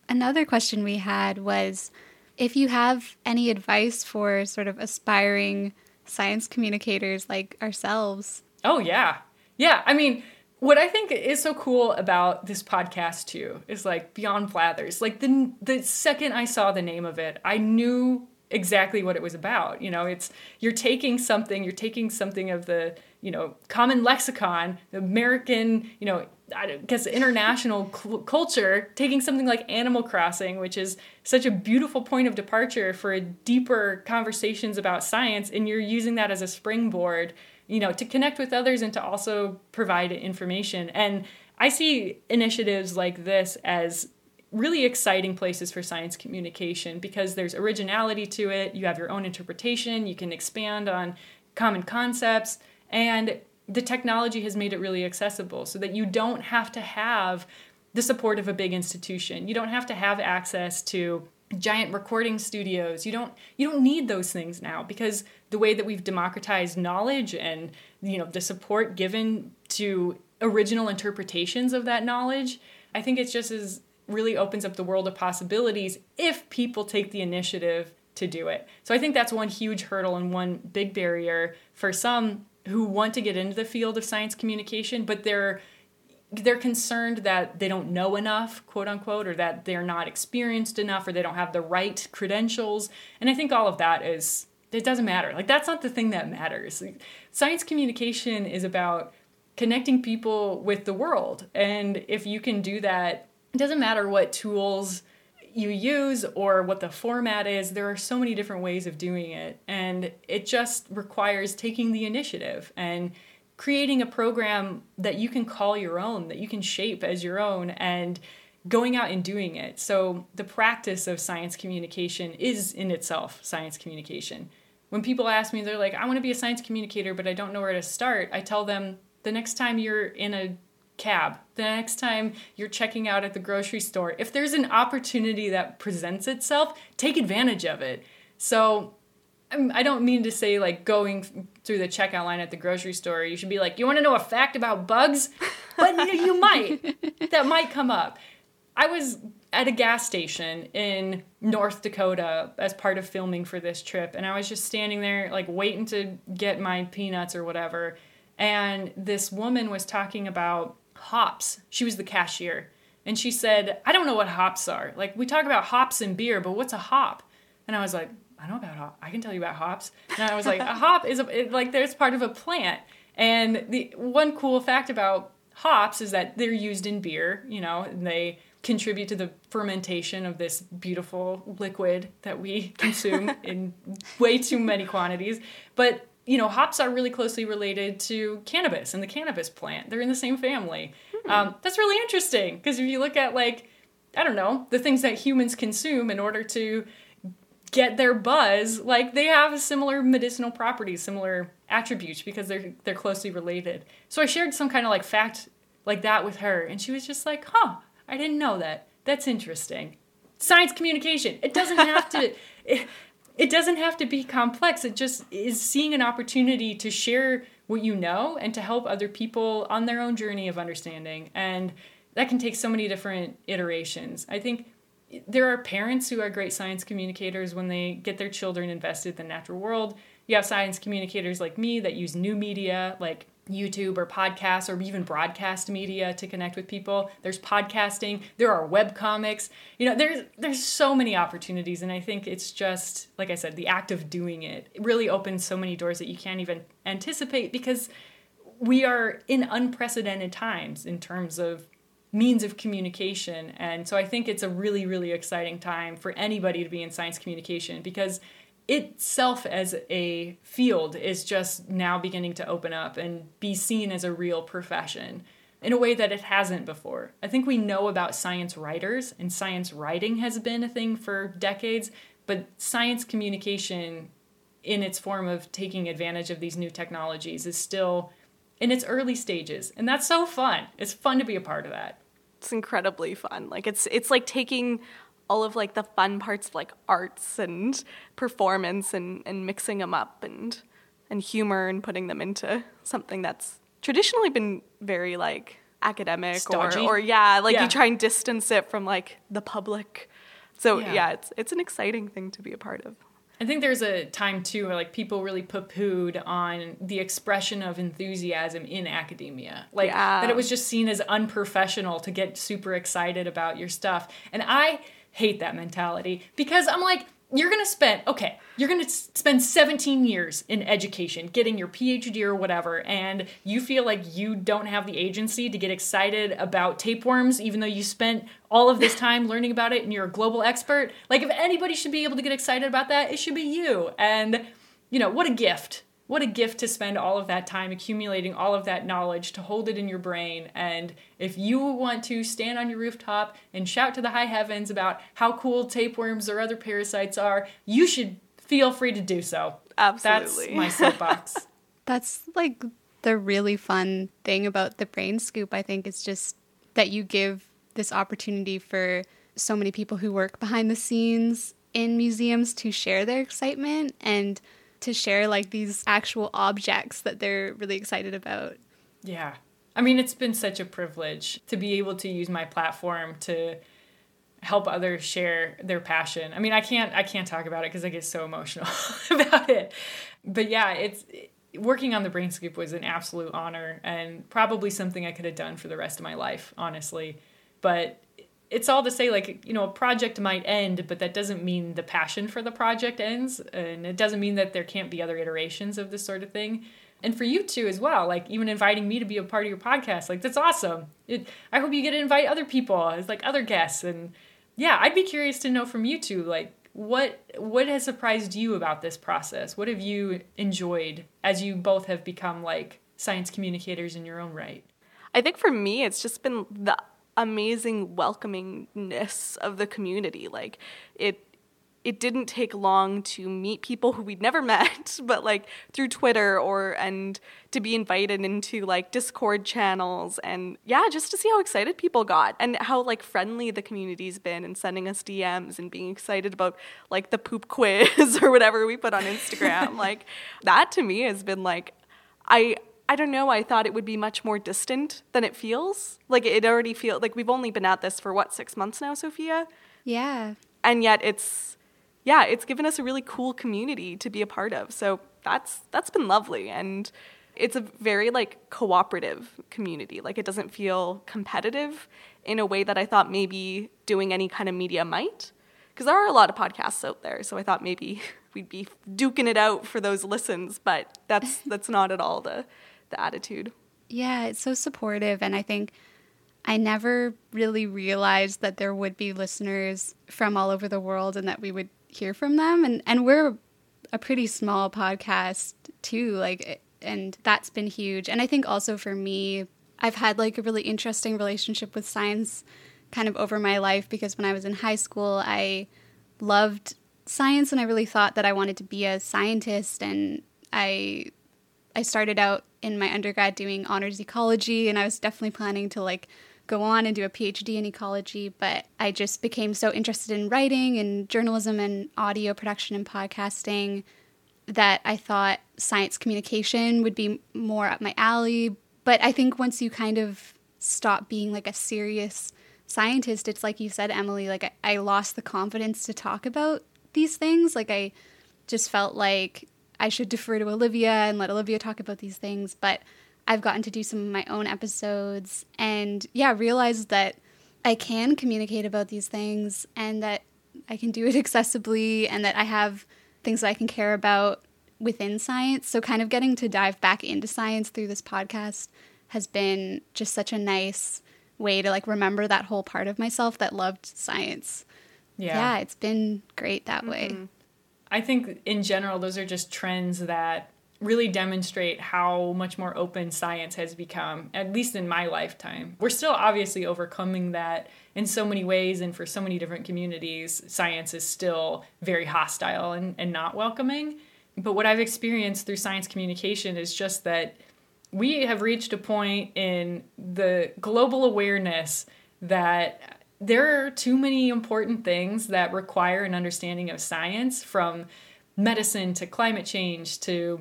Another question we had was if you have any advice for sort of aspiring science communicators like ourselves. Oh, yeah. Yeah. I mean, what I think is so cool about this podcast too is like Beyond Blathers. Like the the second I saw the name of it, I knew exactly what it was about. You know, it's you're taking something, you're taking something of the you know common lexicon, the American, you know, I guess international culture, taking something like Animal Crossing, which is such a beautiful point of departure for deeper conversations about science, and you're using that as a springboard you know, to connect with others and to also provide information. And I see initiatives like this as really exciting places for science communication because there's originality to it. You have your own interpretation, you can expand on common concepts, and the technology has made it really accessible so that you don't have to have the support of a big institution. You don't have to have access to giant recording studios. You don't you don't need those things now because the way that we've democratized knowledge and you know the support given to original interpretations of that knowledge, I think it just is really opens up the world of possibilities if people take the initiative to do it. So I think that's one huge hurdle and one big barrier for some who want to get into the field of science communication, but they're they're concerned that they don't know enough, quote unquote, or that they're not experienced enough, or they don't have the right credentials. And I think all of that is, it doesn't matter. Like, that's not the thing that matters. Science communication is about connecting people with the world. And if you can do that, it doesn't matter what tools you use or what the format is, there are so many different ways of doing it. And it just requires taking the initiative and creating a program that you can call your own, that you can shape as your own, and going out and doing it. So, the practice of science communication is in itself science communication. When people ask me, they're like, I want to be a science communicator, but I don't know where to start, I tell them the next time you're in a cab, the next time you're checking out at the grocery store, if there's an opportunity that presents itself, take advantage of it. So, I don't mean to say like going through the checkout line at the grocery store, you should be like, you want to know a fact about bugs? But you, you [laughs] might. That might come up. I was at a gas station in North Dakota as part of filming for this trip, and I was just standing there, like waiting to get my peanuts or whatever. And this woman was talking about hops. She was the cashier. And she said, I don't know what hops are. Like, we talk about hops and beer, but what's a hop? And I was like, I know about hop. I can tell you about hops. And I was like, a hop is a, it, like there's part of a plant. And the one cool fact about hops is that they're used in beer. You know, and they contribute to the fermentation of this beautiful liquid that we [laughs] consume in way too many quantities. But you know, hops are really closely related to cannabis and the cannabis plant. They're in the same family. Hmm. Um, that's really interesting because if you look at like I don't know the things that humans consume in order to get their buzz like they have similar medicinal properties similar attributes because they're they're closely related. So i shared some kind of like fact like that with her and she was just like huh i didn't know that. That's interesting. Science communication. It doesn't have to [laughs] it, it doesn't have to be complex. It just is seeing an opportunity to share what you know and to help other people on their own journey of understanding and that can take so many different iterations. I think there are parents who are great science communicators when they get their children invested in the natural world. You have science communicators like me that use new media like YouTube or podcasts or even broadcast media to connect with people. There's podcasting, there are web comics. You know, there's there's so many opportunities and I think it's just like I said, the act of doing it, it really opens so many doors that you can't even anticipate because we are in unprecedented times in terms of means of communication. And so I think it's a really, really exciting time for anybody to be in science communication because itself as a field is just now beginning to open up and be seen as a real profession in a way that it hasn't before. I think we know about science writers, and science writing has been a thing for decades, but science communication in its form of taking advantage of these new technologies is still in its early stages and that's so fun it's fun to be a part of that it's incredibly fun like it's it's like taking all of like the fun parts of like arts and performance and and mixing them up and and humor and putting them into something that's traditionally been very like academic Stodgy. or or yeah like Yeah. you try and distance it from like the public so Yeah. yeah. it's it's an exciting thing to be a part of I think there's a time too where like people really poo-pooed on the expression of enthusiasm in academia. Like Yeah. that it was just seen as unprofessional to get super excited about your stuff. And I hate that mentality because I'm like you're going to spend okay, you're going to spend 17 years in education getting your PhD or whatever and you feel like you don't have the agency to get excited about tapeworms even though you spent all of this time learning about it and you're a global expert. Like if anybody should be able to get excited about that, it should be you. And you know, what a gift. What a gift to spend all of that time accumulating all of that knowledge to hold it in your brain. And if you want to stand on your rooftop and shout to the high heavens about how cool tapeworms or other parasites are, you should feel free to do so. Absolutely. That's my soapbox. [laughs] That's like the really fun thing about the brain scoop, I think, is just that you give this opportunity for so many people who work behind the scenes in museums to share their excitement and to share like these actual objects that they're really excited about. Yeah. I mean, it's been such a privilege to be able to use my platform to help others share their passion. I mean, I can't I can't talk about it because I get so emotional [laughs] about it. But yeah, it's working on the Brain Scoop was an absolute honor and probably something I could have done for the rest of my life, honestly. But it's all to say like you know a project might end but that doesn't mean the passion for the project ends and it doesn't mean that there can't be other iterations of this sort of thing. And for you too as well like even inviting me to be a part of your podcast like that's awesome. It, i hope you get to invite other people as like other guests and yeah i'd be curious to know from you too like what what has surprised you about this process? What have you enjoyed as you both have become like science communicators in your own right? I think for me, it's just been the amazing welcomingness of the community. Like it, it didn't take long to meet people who we'd never [laughs] met, but like through Twitter or and to be invited into like Discord channels and yeah, just to see how excited people got and how like friendly the community's been and sending us DMs and being excited about like the poop [laughs] quiz or whatever we put on Instagram. [laughs] like that to me has been like I I don't know, I thought it would be much more distant than it feels. Like it already feels like we've only been at this for what, 6 months now, Sophia? Yeah. And yet it's yeah, it's given us a really cool community to be a part of. So that's that's been lovely and it's a very like cooperative community. Like it doesn't feel competitive in a way that I thought maybe doing any kind of media might. Because there are a lot of podcasts out there, so I thought maybe [laughs] we'd be duking it out for those listens, but that's [laughs] that's not at all the the attitude. Yeah, it's so supportive. And I think I never really realized that there would be listeners from all over the world and that we would hear from them. And, and we're a pretty small podcast too. Like, and that's been huge. And I think also for me, I've had like a really interesting relationship with science kind of over my life because when I was in high school, I loved science and I really thought that I wanted to be a scientist and I I started out in my undergrad doing honors ecology and I was definitely planning to like go on and do a PhD in ecology, but I just became so interested in writing and journalism and audio production and podcasting that I thought science communication would be more up my alley. But I think once you kind of stop being like a serious scientist, it's like you said, Emily, like I, I lost the confidence to talk about these things. Like I just felt like I should defer to Olivia and let Olivia talk about these things. But I've gotten to do some of my own episodes and, yeah, realized that I can communicate about these things and that I can do it [laughs] accessibly and that I have things that I can care about within science. So, kind of getting to dive back into science through this podcast has been just such a nice way to like remember that whole part of myself that loved science. Yeah, it's been great that way. Mm-hmm. I think in general, those are just trends that really demonstrate how much more open science has become, at least in my lifetime. We're still obviously overcoming that in so many ways, and for so many different communities, science is still very hostile and, and not welcoming. But what I've experienced through science communication is just that we have reached a point in the global awareness that there are too many important things that require an understanding of science from medicine to climate change to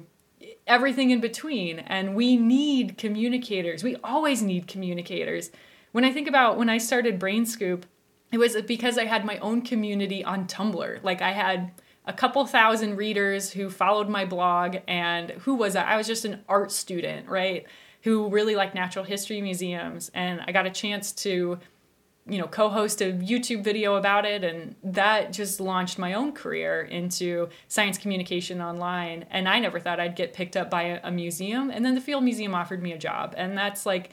everything in between. And we need communicators. We always need communicators. When I think about when I started Brain Scoop, it was because I had my own community on Tumblr. Like I had a couple thousand readers who followed my blog, and who was I? I was just an art student, right? Who really liked natural history museums. And I got a chance to you know co-host a youtube video about it and that just launched my own career into science communication online and i never thought i'd get picked up by a, museum and then the field museum offered me a job and that's like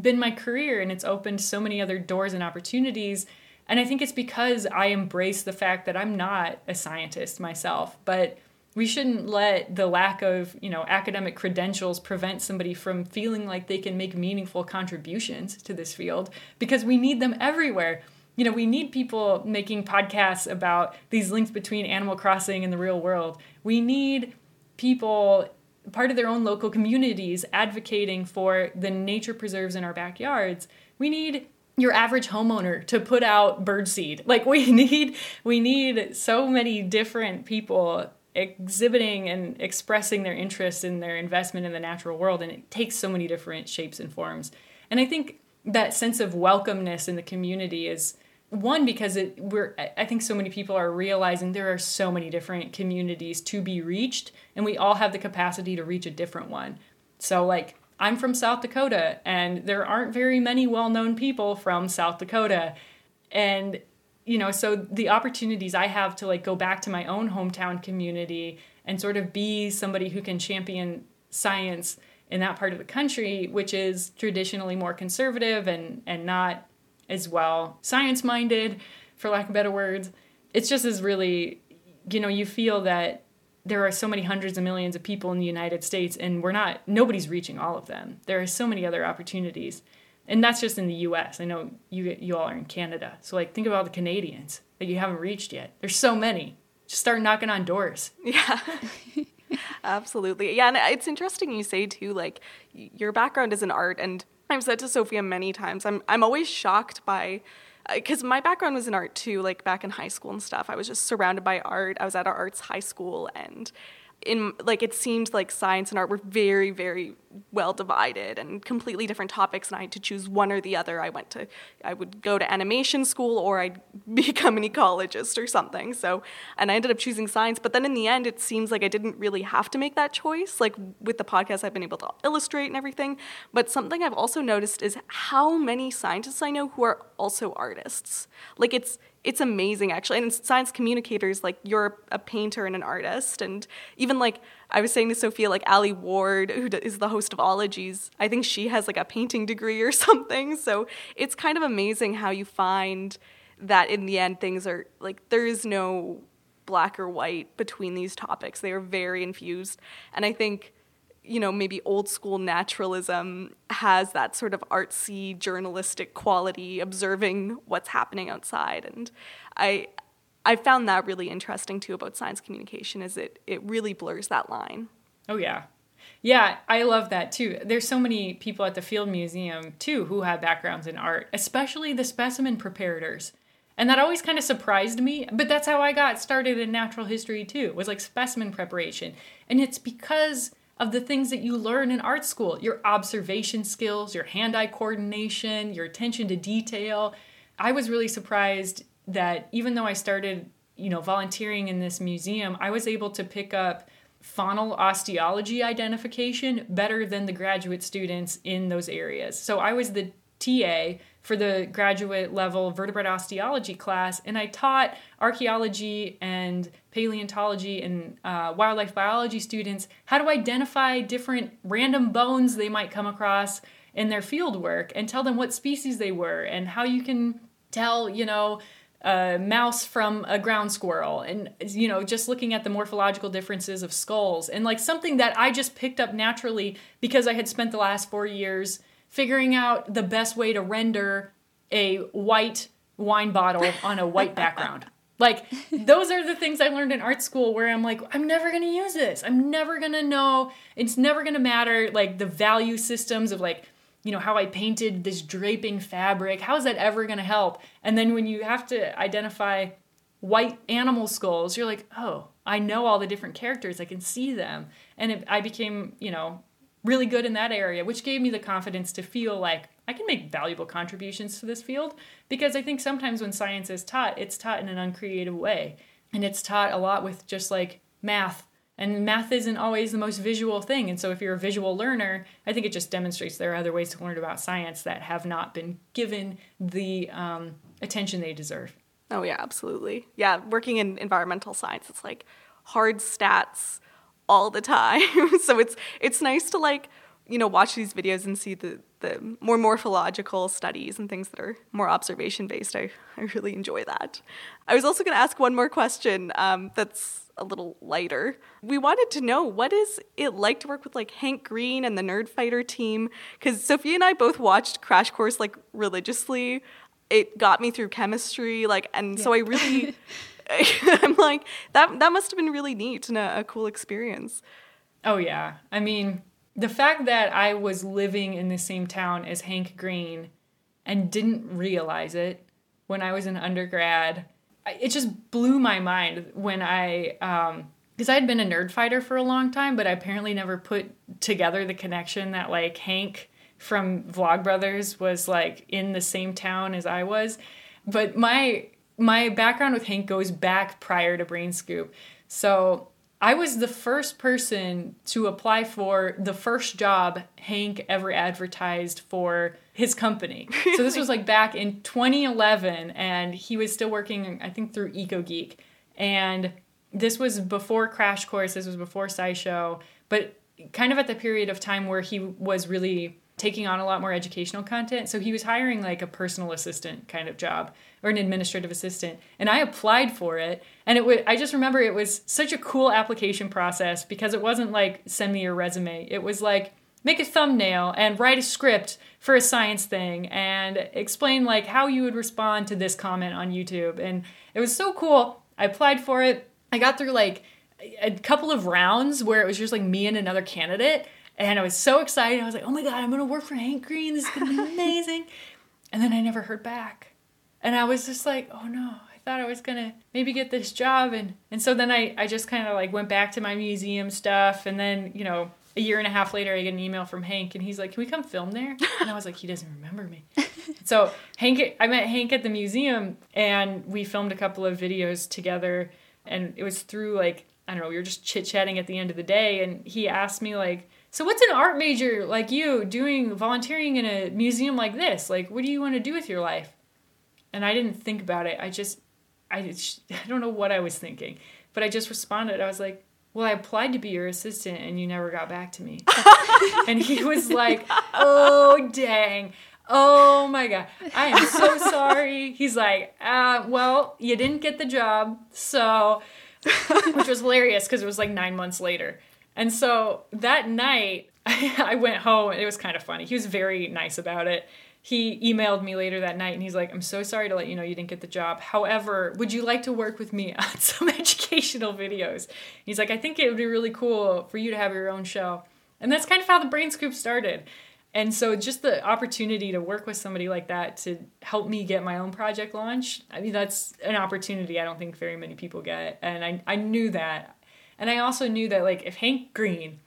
been my career and it's opened so many other doors and opportunities and i think it's because i embrace the fact that i'm not a scientist myself but we shouldn't let the lack of you know academic credentials prevent somebody from feeling like they can make meaningful contributions to this field because we need them everywhere. You know we need people making podcasts about these links between animal crossing and the real world. We need people part of their own local communities advocating for the nature preserves in our backyards. We need your average homeowner to put out birdseed like we [laughs] need we need so many different people exhibiting and expressing their interest in their investment in the natural world and it takes so many different shapes and forms. And i think that sense of welcomeness in the community is one because it we're i think so many people are realizing there are so many different communities to be reached and we all have the capacity to reach a different one. So like i'm from south dakota and there aren't very many well-known people from south dakota. And you know so the opportunities i have to like go back to my own hometown community and sort of be somebody who can champion science in that part of the country which is traditionally more conservative and and not as well science minded for lack of better words it's just as really you know you feel that there are so many hundreds of millions of people in the united states and we're not nobody's reaching all of them. There are so many other opportunities and that's just in the U.S. I know you you all are in Canada, so like think about all the Canadians that you haven't reached yet. There's so many. Just start knocking on doors. Yeah. [laughs] Absolutely. Yeah, and it's interesting you say too like your background is in art and I've said to Sophia many times I'm I'm always shocked by because uh, my background was in art too like back in high school and stuff i was just surrounded by art i was at our arts high school and in like it seemed like science and art were very very well divided and completely different topics and i had to choose one or the other. I went to i would go to animation school or i'd [laughs] become an ecologist or something. So and i ended up choosing science but then in the end it seems like i didn't really have to make that choice like with the podcast i've been able to illustrate and everything. But something i've also noticed is how many scientists i know who are also artists. Like it's it's amazing actually. And science communicators like you're a painter and an artist. And even like i was saying to sophia like alie ward who is the host of ologies i think she has like a painting degree or [laughs] something. So it's kind of amazing how you find that in the end things are like there is no black or white between these topics. They are very infused. And i think you know, maybe old school naturalism has that sort of artsy journalistic quality, observing what's happening outside. And I, I found that really interesting too about science communication, is it it really blurs that line. Oh yeah, yeah, I love that too. There's so many people at the Field Museum too who have backgrounds in art, especially the specimen preparators. And that always kind of surprised me, but that's how I got started in natural history too. Was like specimen preparation. And it's because of the things that you learn in art school your observation skills, your hand eye coordination, your attention to detail. I was really surprised that even though I started, you know, volunteering in this museum, I was able to pick up faunal osteology identification better than the graduate students in those areas. So I was the TA for the graduate level vertebrate osteology class, and I taught archaeology and paleontology and uh, wildlife biology students how to identify different random bones they might come across in their field work and tell them what species they were and how you can tell, you know, a mouse from a ground squirrel and you know just looking at the morphological differences of skulls and like something that i just picked up naturally because i had spent the last four years figuring out the best way to render a white wine bottle on a white background [laughs] like those are the things i learned in art school where i'm like i'm never to use this. I'm never to know. It's never to matter like the value systems of like you know how i painted this draping fabric. How is that ever to help? And then when you have to identify white animal skulls you're like oh i know all the different characters. I can see them. And it, i became you know really good in that area which gave me the confidence to feel like i can make valuable contributions to this field because i think sometimes when science is taught it's taught in an uncreative way and it's taught a lot with just like math and math isn't always the most visual thing. And so, if you're a visual learner, I think it just demonstrates there are other ways to learn about science that have not been given the um, attention they deserve. Oh, yeah, absolutely. Yeah, working in environmental science, it's like hard stats all the [laughs] time. so, it's, it's nice to like, you know, watch these videos and see the, the more morphological studies and things that are more observation based. I, I really enjoy that. I was also going to ask one more question um, that's a little lighter. We wanted to know what is it like to work with like Hank Green and the Nerdfighter team cuz Sophie and I both watched Crash Course like religiously. It got me through chemistry like and yeah. so I really [laughs] [laughs] I'm like that that must have been really neat and a, a cool experience. Oh yeah. I mean, the fact that I was living in the same town as Hank Green and didn't realize it when I was an undergrad it just blew my mind when I um because I had been a nerd fighter for a long time, but I apparently never put together the connection that like Hank from Vlogbrothers was like in the same town as I was. But my my background with Hank goes back prior to Brain Scoop. So I was the first person to apply for the first job Hank ever advertised for his company. So this was like back in 2011, and he was still working, I think, through EcoGeek. And this was before Crash Course, this was before SciShow, but kind of at the period of time where he was really taking on a lot more educational content. So he was hiring like a personal assistant kind of job or an administrative assistant. And I applied for it. And it would I just remember it was such a cool application process because it wasn't like send me your resume. It was like make a thumbnail and write a script for a science thing and explain like how you would respond to this comment on YouTube. And it was so cool. I applied for it. I got through like a couple of rounds where it was just like me and another candidate and I was so excited. I was like, oh my God, I'm going to work for Hank Green. This is going to be [laughs] amazing. and then I never heard back. And I was just like, oh no, I thought I was to maybe get this job. And, and so then I, I just kind of like went back to my museum stuff. And then, you know, a year and a half later, I get an email from Hank, and he's like, "Can we come film there?" And I was like, "He doesn't remember me." [laughs] so Hank, I met Hank at the museum, and we filmed a couple of videos together. And it was through like I don't know, we were just chit chatting at the end of the day, and he asked me like, so what's an art major like you doing volunteering in a museum like this? Like what do you want to do with your life? And I didn't think about it. I just I [laughs] I don't know what I was thinking, but I just responded. I was like, "Well, I applied to be your assistant and you never got back to me." [laughs] and he was like, "Oh, dang." Oh my god. I am so [laughs] sorry. He's like, uh, well, you didn't get the job, so which was hilarious because it was like nine months later. And so that night, I went home and it was kind of funny. He was very nice about it. He emailed me later that night and he's like, I'm so sorry to let you know you didn't get the job. However, would you like to work with me [laughs] on some educational videos? He's like, I think it would be really cool for you to have your own show. And that's kind of how the Brain Scoop started. And so just the opportunity to work with somebody like that to help me get my own project launched, I mean, that's an opportunity I don't think very many people get. And I, I knew that and I also knew that like if Hank Green,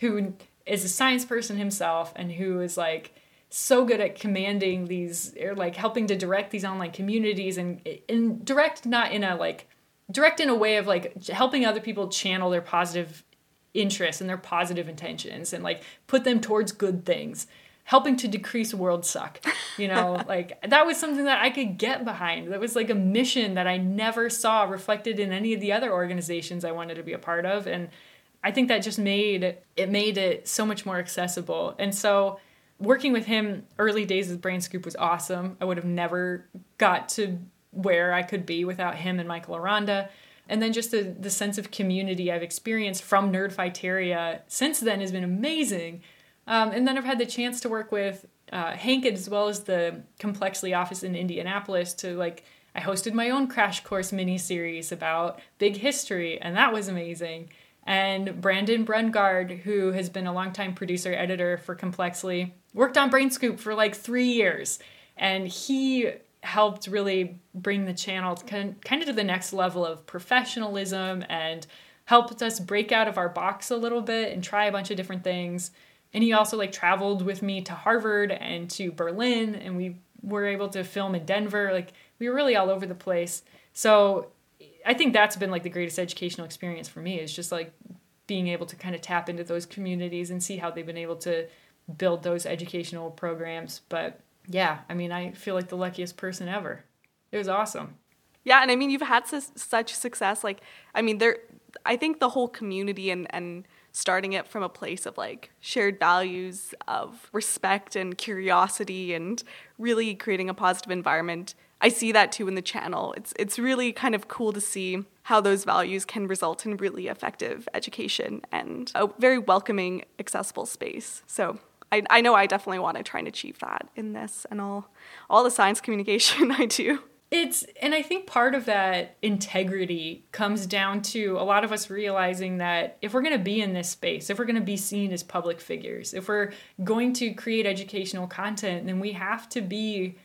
who is a science person himself and who is like so good at commanding these or like helping to direct these online communities and and direct not in a like direct in a way of like helping other people channel their positive interests and their positive intentions and like put them towards good things. Helping to decrease world suck you know? [laughs] Like that was something that i could get behind. That was like a mission that i never saw reflected in any of the other organizations i wanted to be a part of and i think that just made it made it so much more accessible. And so working with him early days of brain scoop was awesome i would have never got to where I could be without him and Michael Aranda. And then just the, the sense of community I've experienced from Nerdfighteria since then has been amazing. Um, and then I've had the chance to work with uh, Hank as well as the Complexly office in Indianapolis to like I hosted my own crash course mini series about big history, and that was amazing. And Brandon Brungard, who has been a longtime producer editor for Complexly, worked on Brain Scoop for like three years, and he helped really bring the channel kind of to the next level of professionalism and helped us break out of our box a little bit and try a bunch of different things. And he also like traveled with me to Harvard and to Berlin, and we were able to film in Denver. Like we were really all over the place. So I think that's been like the greatest educational experience for me is just like being able to kind of tap into those communities and see how they've been able to build those educational programs. But yeah, I mean, I feel like the luckiest person ever. It was awesome. Yeah, and I mean, you've had su- such success. Like, I mean, there. I think the whole community and and starting it from a place of like shared values of respect and curiosity and really creating a positive environment. I see that too in the channel. It's it's really kind of cool to see how those values can result in really effective education and a very welcoming, accessible space. So I, I know I definitely want to try and achieve that in this and all all the science communication [laughs] I do. It's and I think part of that integrity comes down to a lot of us realizing that if we're going to be in this space, if we're going to be seen as public figures, if we're going to create educational content, then we have to be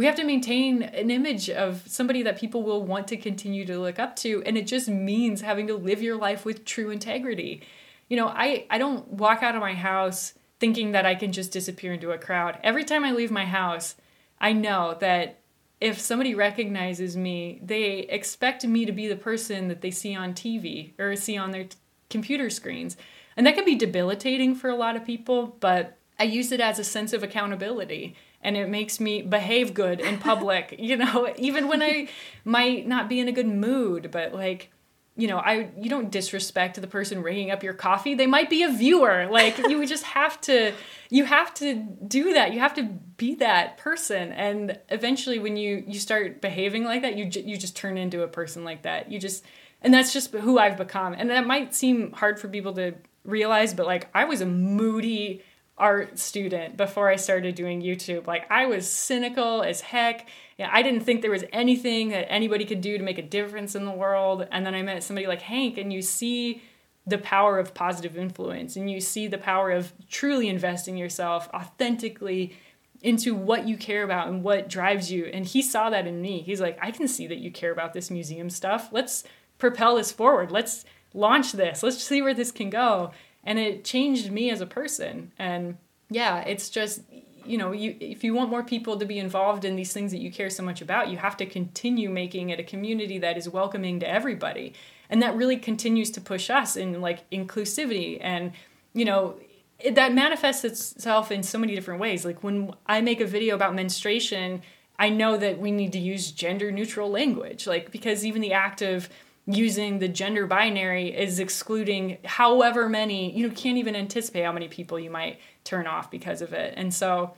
we have to maintain an image of somebody that people will want to continue to look up to and it just means having to live your life with true integrity. You know, I I don't walk out of my house thinking that I can just disappear into a crowd. Every time I leave my house, I know that if somebody recognizes me, they expect me to be the person that they see on TV or see on their t- computer screens. And that can be debilitating for a lot of people, but I use it as a sense of accountability and it makes me behave good in public, [laughs] you know, even when I might not be in a good mood, but like you know, I you don't disrespect the person ringing up your coffee. They might be a viewer. Like you just have to you have to do that. You have to be that person. And eventually when you you start behaving like that, you you just turn into a person like that. You just and that's just who I've become. And that might seem hard for people to realize, but like I was a moody art student before I started doing YouTube. Like I was cynical as heck. Yeah, I didn't think there was anything that anybody could do to make a difference in the world. And then I met somebody like Hank and you see the power of positive influence and you see the power of truly investing yourself authentically into what you care about and what drives you. And he saw that in me. He's like, I can see that you care about this museum stuff. Let's propel this forward. Let's launch this. Let's see where this can go and it changed me as a person. And yeah it's just you know you if you want more people to be involved in these things that you care so much about you have to continue making it a community that is welcoming to everybody. And that really continues to push us in like inclusivity and you know it, that manifests itself in so many different ways. Like when i make a video about menstruation i know that we need to use gender neutral language. Like because even the act of using the gender binary is excluding however many you can't even anticipate how many people you might turn off because of it. And so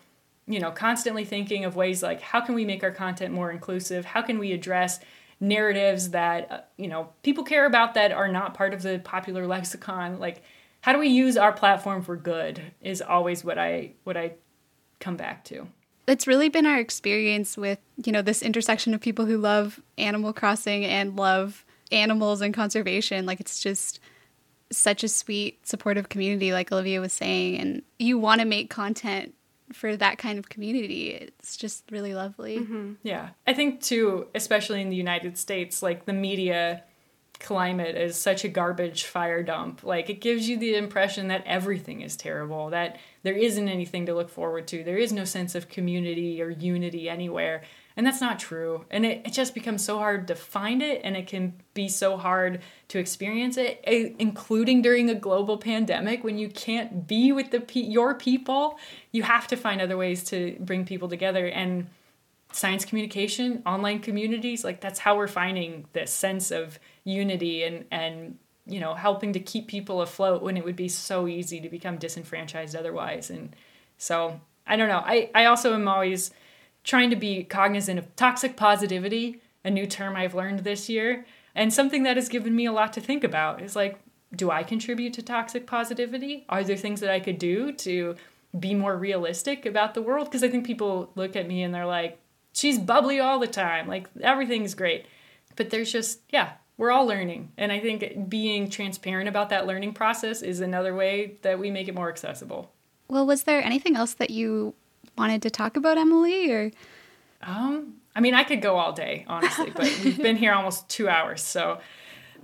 you know constantly thinking of ways like how can we make our content more inclusive? How can we address narratives that uh, you know people care about that are not part of the popular lexicon? Like how do we use our platform for good is always what i what i come back to. It's really been our experience with you know this intersection of people who love animal crossing and love animals and conservation. Like it's just such a sweet, supportive community, like Olivia was saying. And you want to make content for that kind of community. It's just really lovely. Mm-hmm. Yeah. I think, too, especially in the United States, like the media climate is such a garbage fire dump. Like it gives you the impression that everything is terrible, that there isn't anything to look forward to, there is no sense of community or unity anywhere. And that's not true. And it, it just becomes so hard to find it, and it can be so hard to experience it, eh, including during a global pandemic when you can't be with the your people. You have to find other ways to bring people together. And science communication, online communities, like that's how we're finding this sense of unity and, and you know, helping to keep people afloat when it would be so easy to become disenfranchised otherwise. And so I don't know. I, I also am always trying to be cognizant of toxic positivity, a new term I've learned this year, and something that has given me a lot to think about is like, do I contribute to toxic positivity? Are there things that I could do to be more realistic about the world? Because I think people look at me and they're like, she's bubbly all the time, like everything's great. But there's just, yeah, we're all learning. And I think being transparent about that learning process is another way that we make it more accessible. Well, was there anything else that you wanted to talk about, Emily, or? Um, I mean, I could go all day, honestly, but we've been here almost two hours, so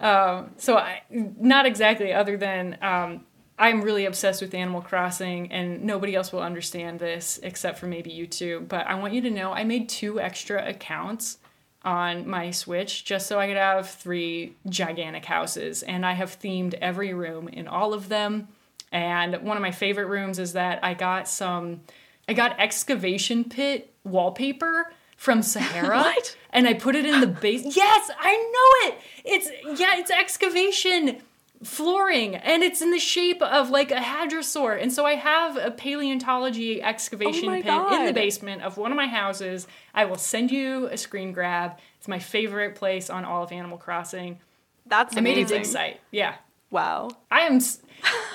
um, so I, not exactly. Other than um, I'm really obsessed with Animal Crossing, and nobody else will understand this except for maybe you two. But I want you to know I made two extra accounts on my Switch just so I could have three gigantic houses, and I have themed every room in all of them. And one of my favorite rooms is that I got some, I got excavation pit wallpaper from Saharah. [laughs] What? And I put it in the [laughs] base. Yes, I know it. It's yeah, it's excavation flooring and it's in the shape of like a hadrosaur. And so I have a paleontology excavation Oh my pit in the basement of one of my houses. I will send you a screen grab. It's my favorite place on all of Animal Crossing. That's amazing. I made a amazing. dig site. Yeah. Wow. I am.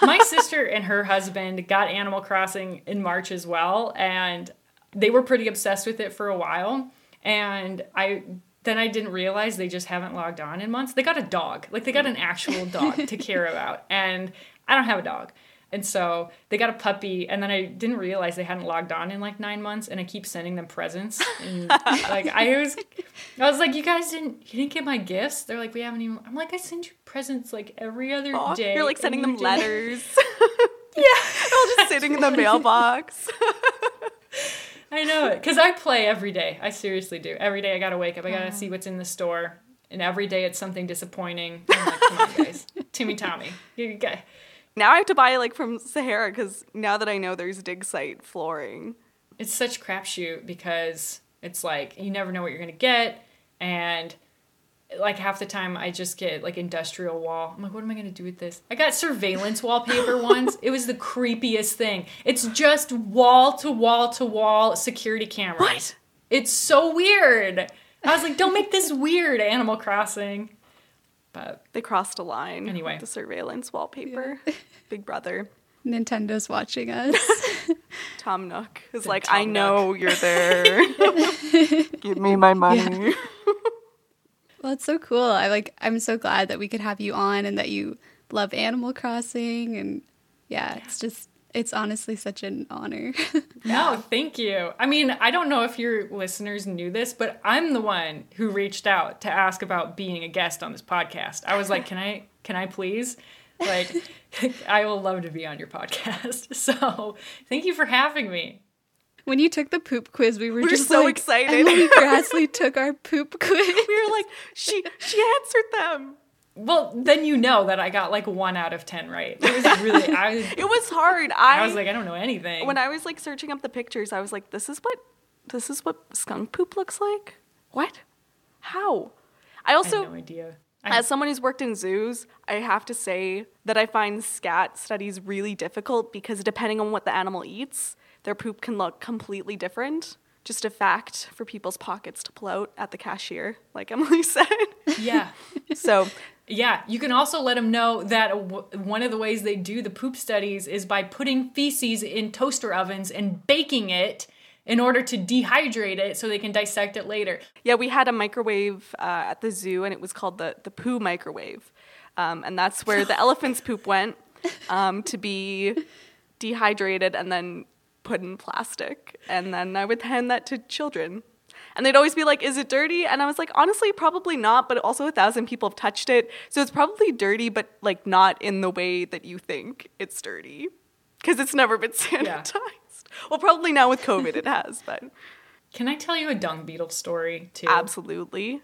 My sister [laughs] and her husband got Animal Crossing in March as well, and they were pretty obsessed with it for a while. And I then I didn't realize they just haven't logged on in months. They got a dog, like they got an actual dog to care [laughs] about, and I don't have a dog. And so they got a puppy, and then I didn't realize they hadn't logged on in like nine months. And I keep sending them presents, and [laughs] like I was, I was like, "You guys didn't, you didn't get my gifts." They're like, "We haven't even." I'm like, "I send you presents like every other Aw, day." you're like sending them didn't." [laughs] letters. Yeah, [laughs] all just sitting in the mailbox. I know it because I play every day. I seriously do. Every day I gotta wake up. I gotta see what's in the store, and every day it's something disappointing. I'm like, come on, guys, Timmy Tommy, you got. Now I have to buy like from Saharah because now that I know there's dig site flooring. It's such crapshoot because it's like you never know what you're gonna get, and like half the time I just get like industrial wall. I'm like, what am I gonna do with this? I got surveillance [laughs] wallpaper once. It was the creepiest thing. It's just wall to wall to wall security cameras. What? It's so weird. I was like, don't make this weird, Animal Crossing. But They crossed a line. Anyway. with the surveillance wallpaper. [laughs] Big Brother. Nintendo's watching us. [laughs] Tom Nook is The like, Tom I know you're [laughs] there. Give me my money. well, it's so cool. I like. I'm so glad that we could have you on and that you love Animal Crossing and yeah, it's just. It's honestly such an honor. [laughs] no, thank you. I mean, I don't know if your listeners knew this, but I'm the one who reached out to ask about being a guest on this podcast. I was like, can I can I please? Like [laughs] I will love to be on your podcast. [laughs] So, thank you for having me. when you took the poop quiz, we were, We were just so like, excited. Emily Graslie took our poop quiz. we were like, she she answered them. Well, then you know that I got like 1 out of 10 right. It was really [laughs] I It was hard. I, I was like, I don't know anything. when I was like searching up the pictures, I was like, this is what this is what skunk poop looks like? What? How? I I also had no idea. I, As someone who's worked in zoos, I have to say that I find scat studies really difficult because depending on what the animal eats, their poop can look completely different. Just a fact for people's pockets to pull out at the cashier, like Emily [laughs] said. yeah. so, Yeah, you can also let them know that w- one of the ways they do the poop studies is by putting feces in toaster ovens and baking it in order to dehydrate it so they can dissect it later. yeah, we had a microwave uh, at the zoo, and it was called the, the poo microwave. Um, and that's where the [laughs] elephant's poop went um, to be dehydrated and then put in plastic. And then I would hand that to children. And they'd always be like, Is it dirty? And I was like, Honestly, probably not, but also a thousand people have touched it. So it's probably dirty, but like not in the way that you think it's dirty. Because it's never been [laughs] sanitized. Well, probably now with COVID it has, but Can I tell you a dung beetle story too? absolutely.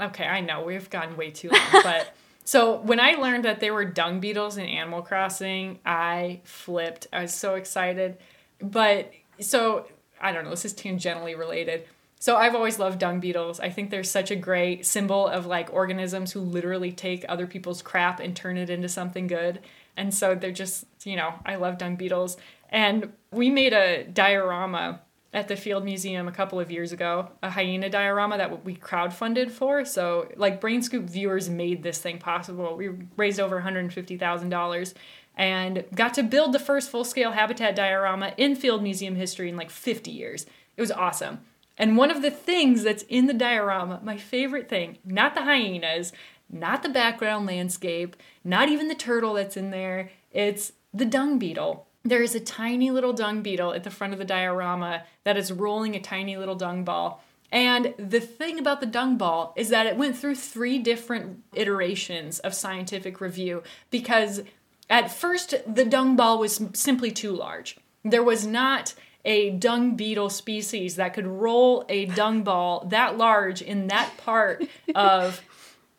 Okay, I know we've gotten way too long, but [laughs] so when I learned that there were dung beetles in Animal Crossing, I flipped. I was so excited. But so I don't know, this is tangentially related. So I've always loved dung beetles. I think they're such a great symbol of like organisms who literally take other people's crap and turn it into something good. And so they're just, you know, I love dung beetles. And we made a diorama at the Field Museum a couple of years ago, a hyena diorama that we crowdfunded for. So, like, Brain Scoop viewers made this thing possible. We raised over $150,000 and got to build the first full scale habitat diorama in Field Museum history in like 50 years. It was awesome. And one of the things that's in the diorama, my favorite thing, not the hyenas, not the background landscape, not even the turtle that's in there, it's the dung beetle. There is a tiny little dung beetle at the front of the diorama that is rolling a tiny little dung ball. And the thing about the dung ball is that it went through three different iterations of scientific review because at first the dung ball was simply too large. There was not a dung beetle species that could roll a dung ball that large in that part of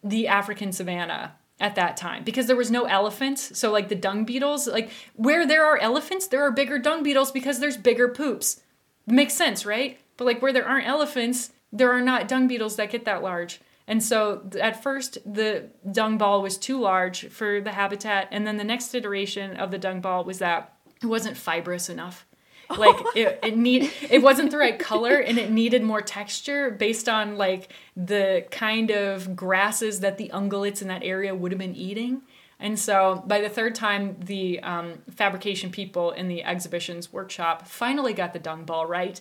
the African savanna at that time because there was no elephants. So, like the dung beetles, like where there are elephants, there are bigger dung beetles because there's bigger poops. Makes sense, right? But like where there aren't elephants, there are not dung beetles that get that large. And so at first, the dung ball was too large for the habitat. And then the next iteration of the dung ball was that it wasn't fibrous enough [laughs] like it, it need it wasn't the right color and it needed more texture based on like the kind of grasses that the ungulates in that area would have been eating and so by the third time the um, fabrication people in the exhibitions workshop finally got the dung ball right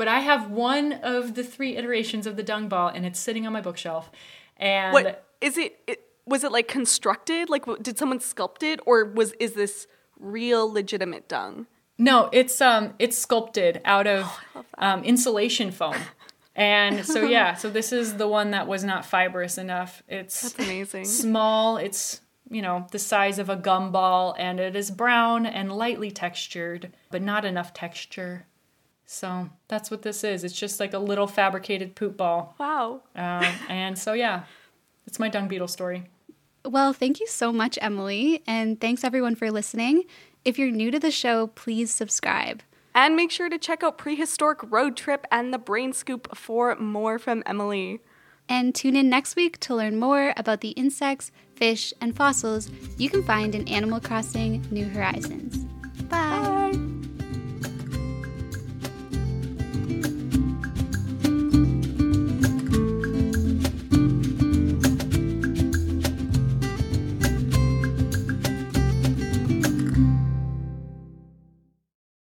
but i have one of the three iterations of the dung ball and it's sitting on my bookshelf and what is it, it was it like constructed like did someone sculpt it or was is this real legitimate dung no, it's um it's sculpted out of oh, um, insulation foam. [laughs] And so yeah, so this is the one that was not fibrous enough. It's That's amazing. Small, it's you know, the size of a gumball and it is brown and lightly textured, but not enough texture. So that's what this is. It's just like a little fabricated poop ball. Wow. Um, and so yeah, it's my dung beetle story. Well, thank you so much, Emily, and thanks everyone for listening. If you're new to the show, please subscribe. And make sure to check out Prehistoric Road Trip and the Brain Scoop for more from Emily. And tune in next week to learn more about the insects, fish, and fossils you can find in Animal Crossing New Horizons. Bye. Bye.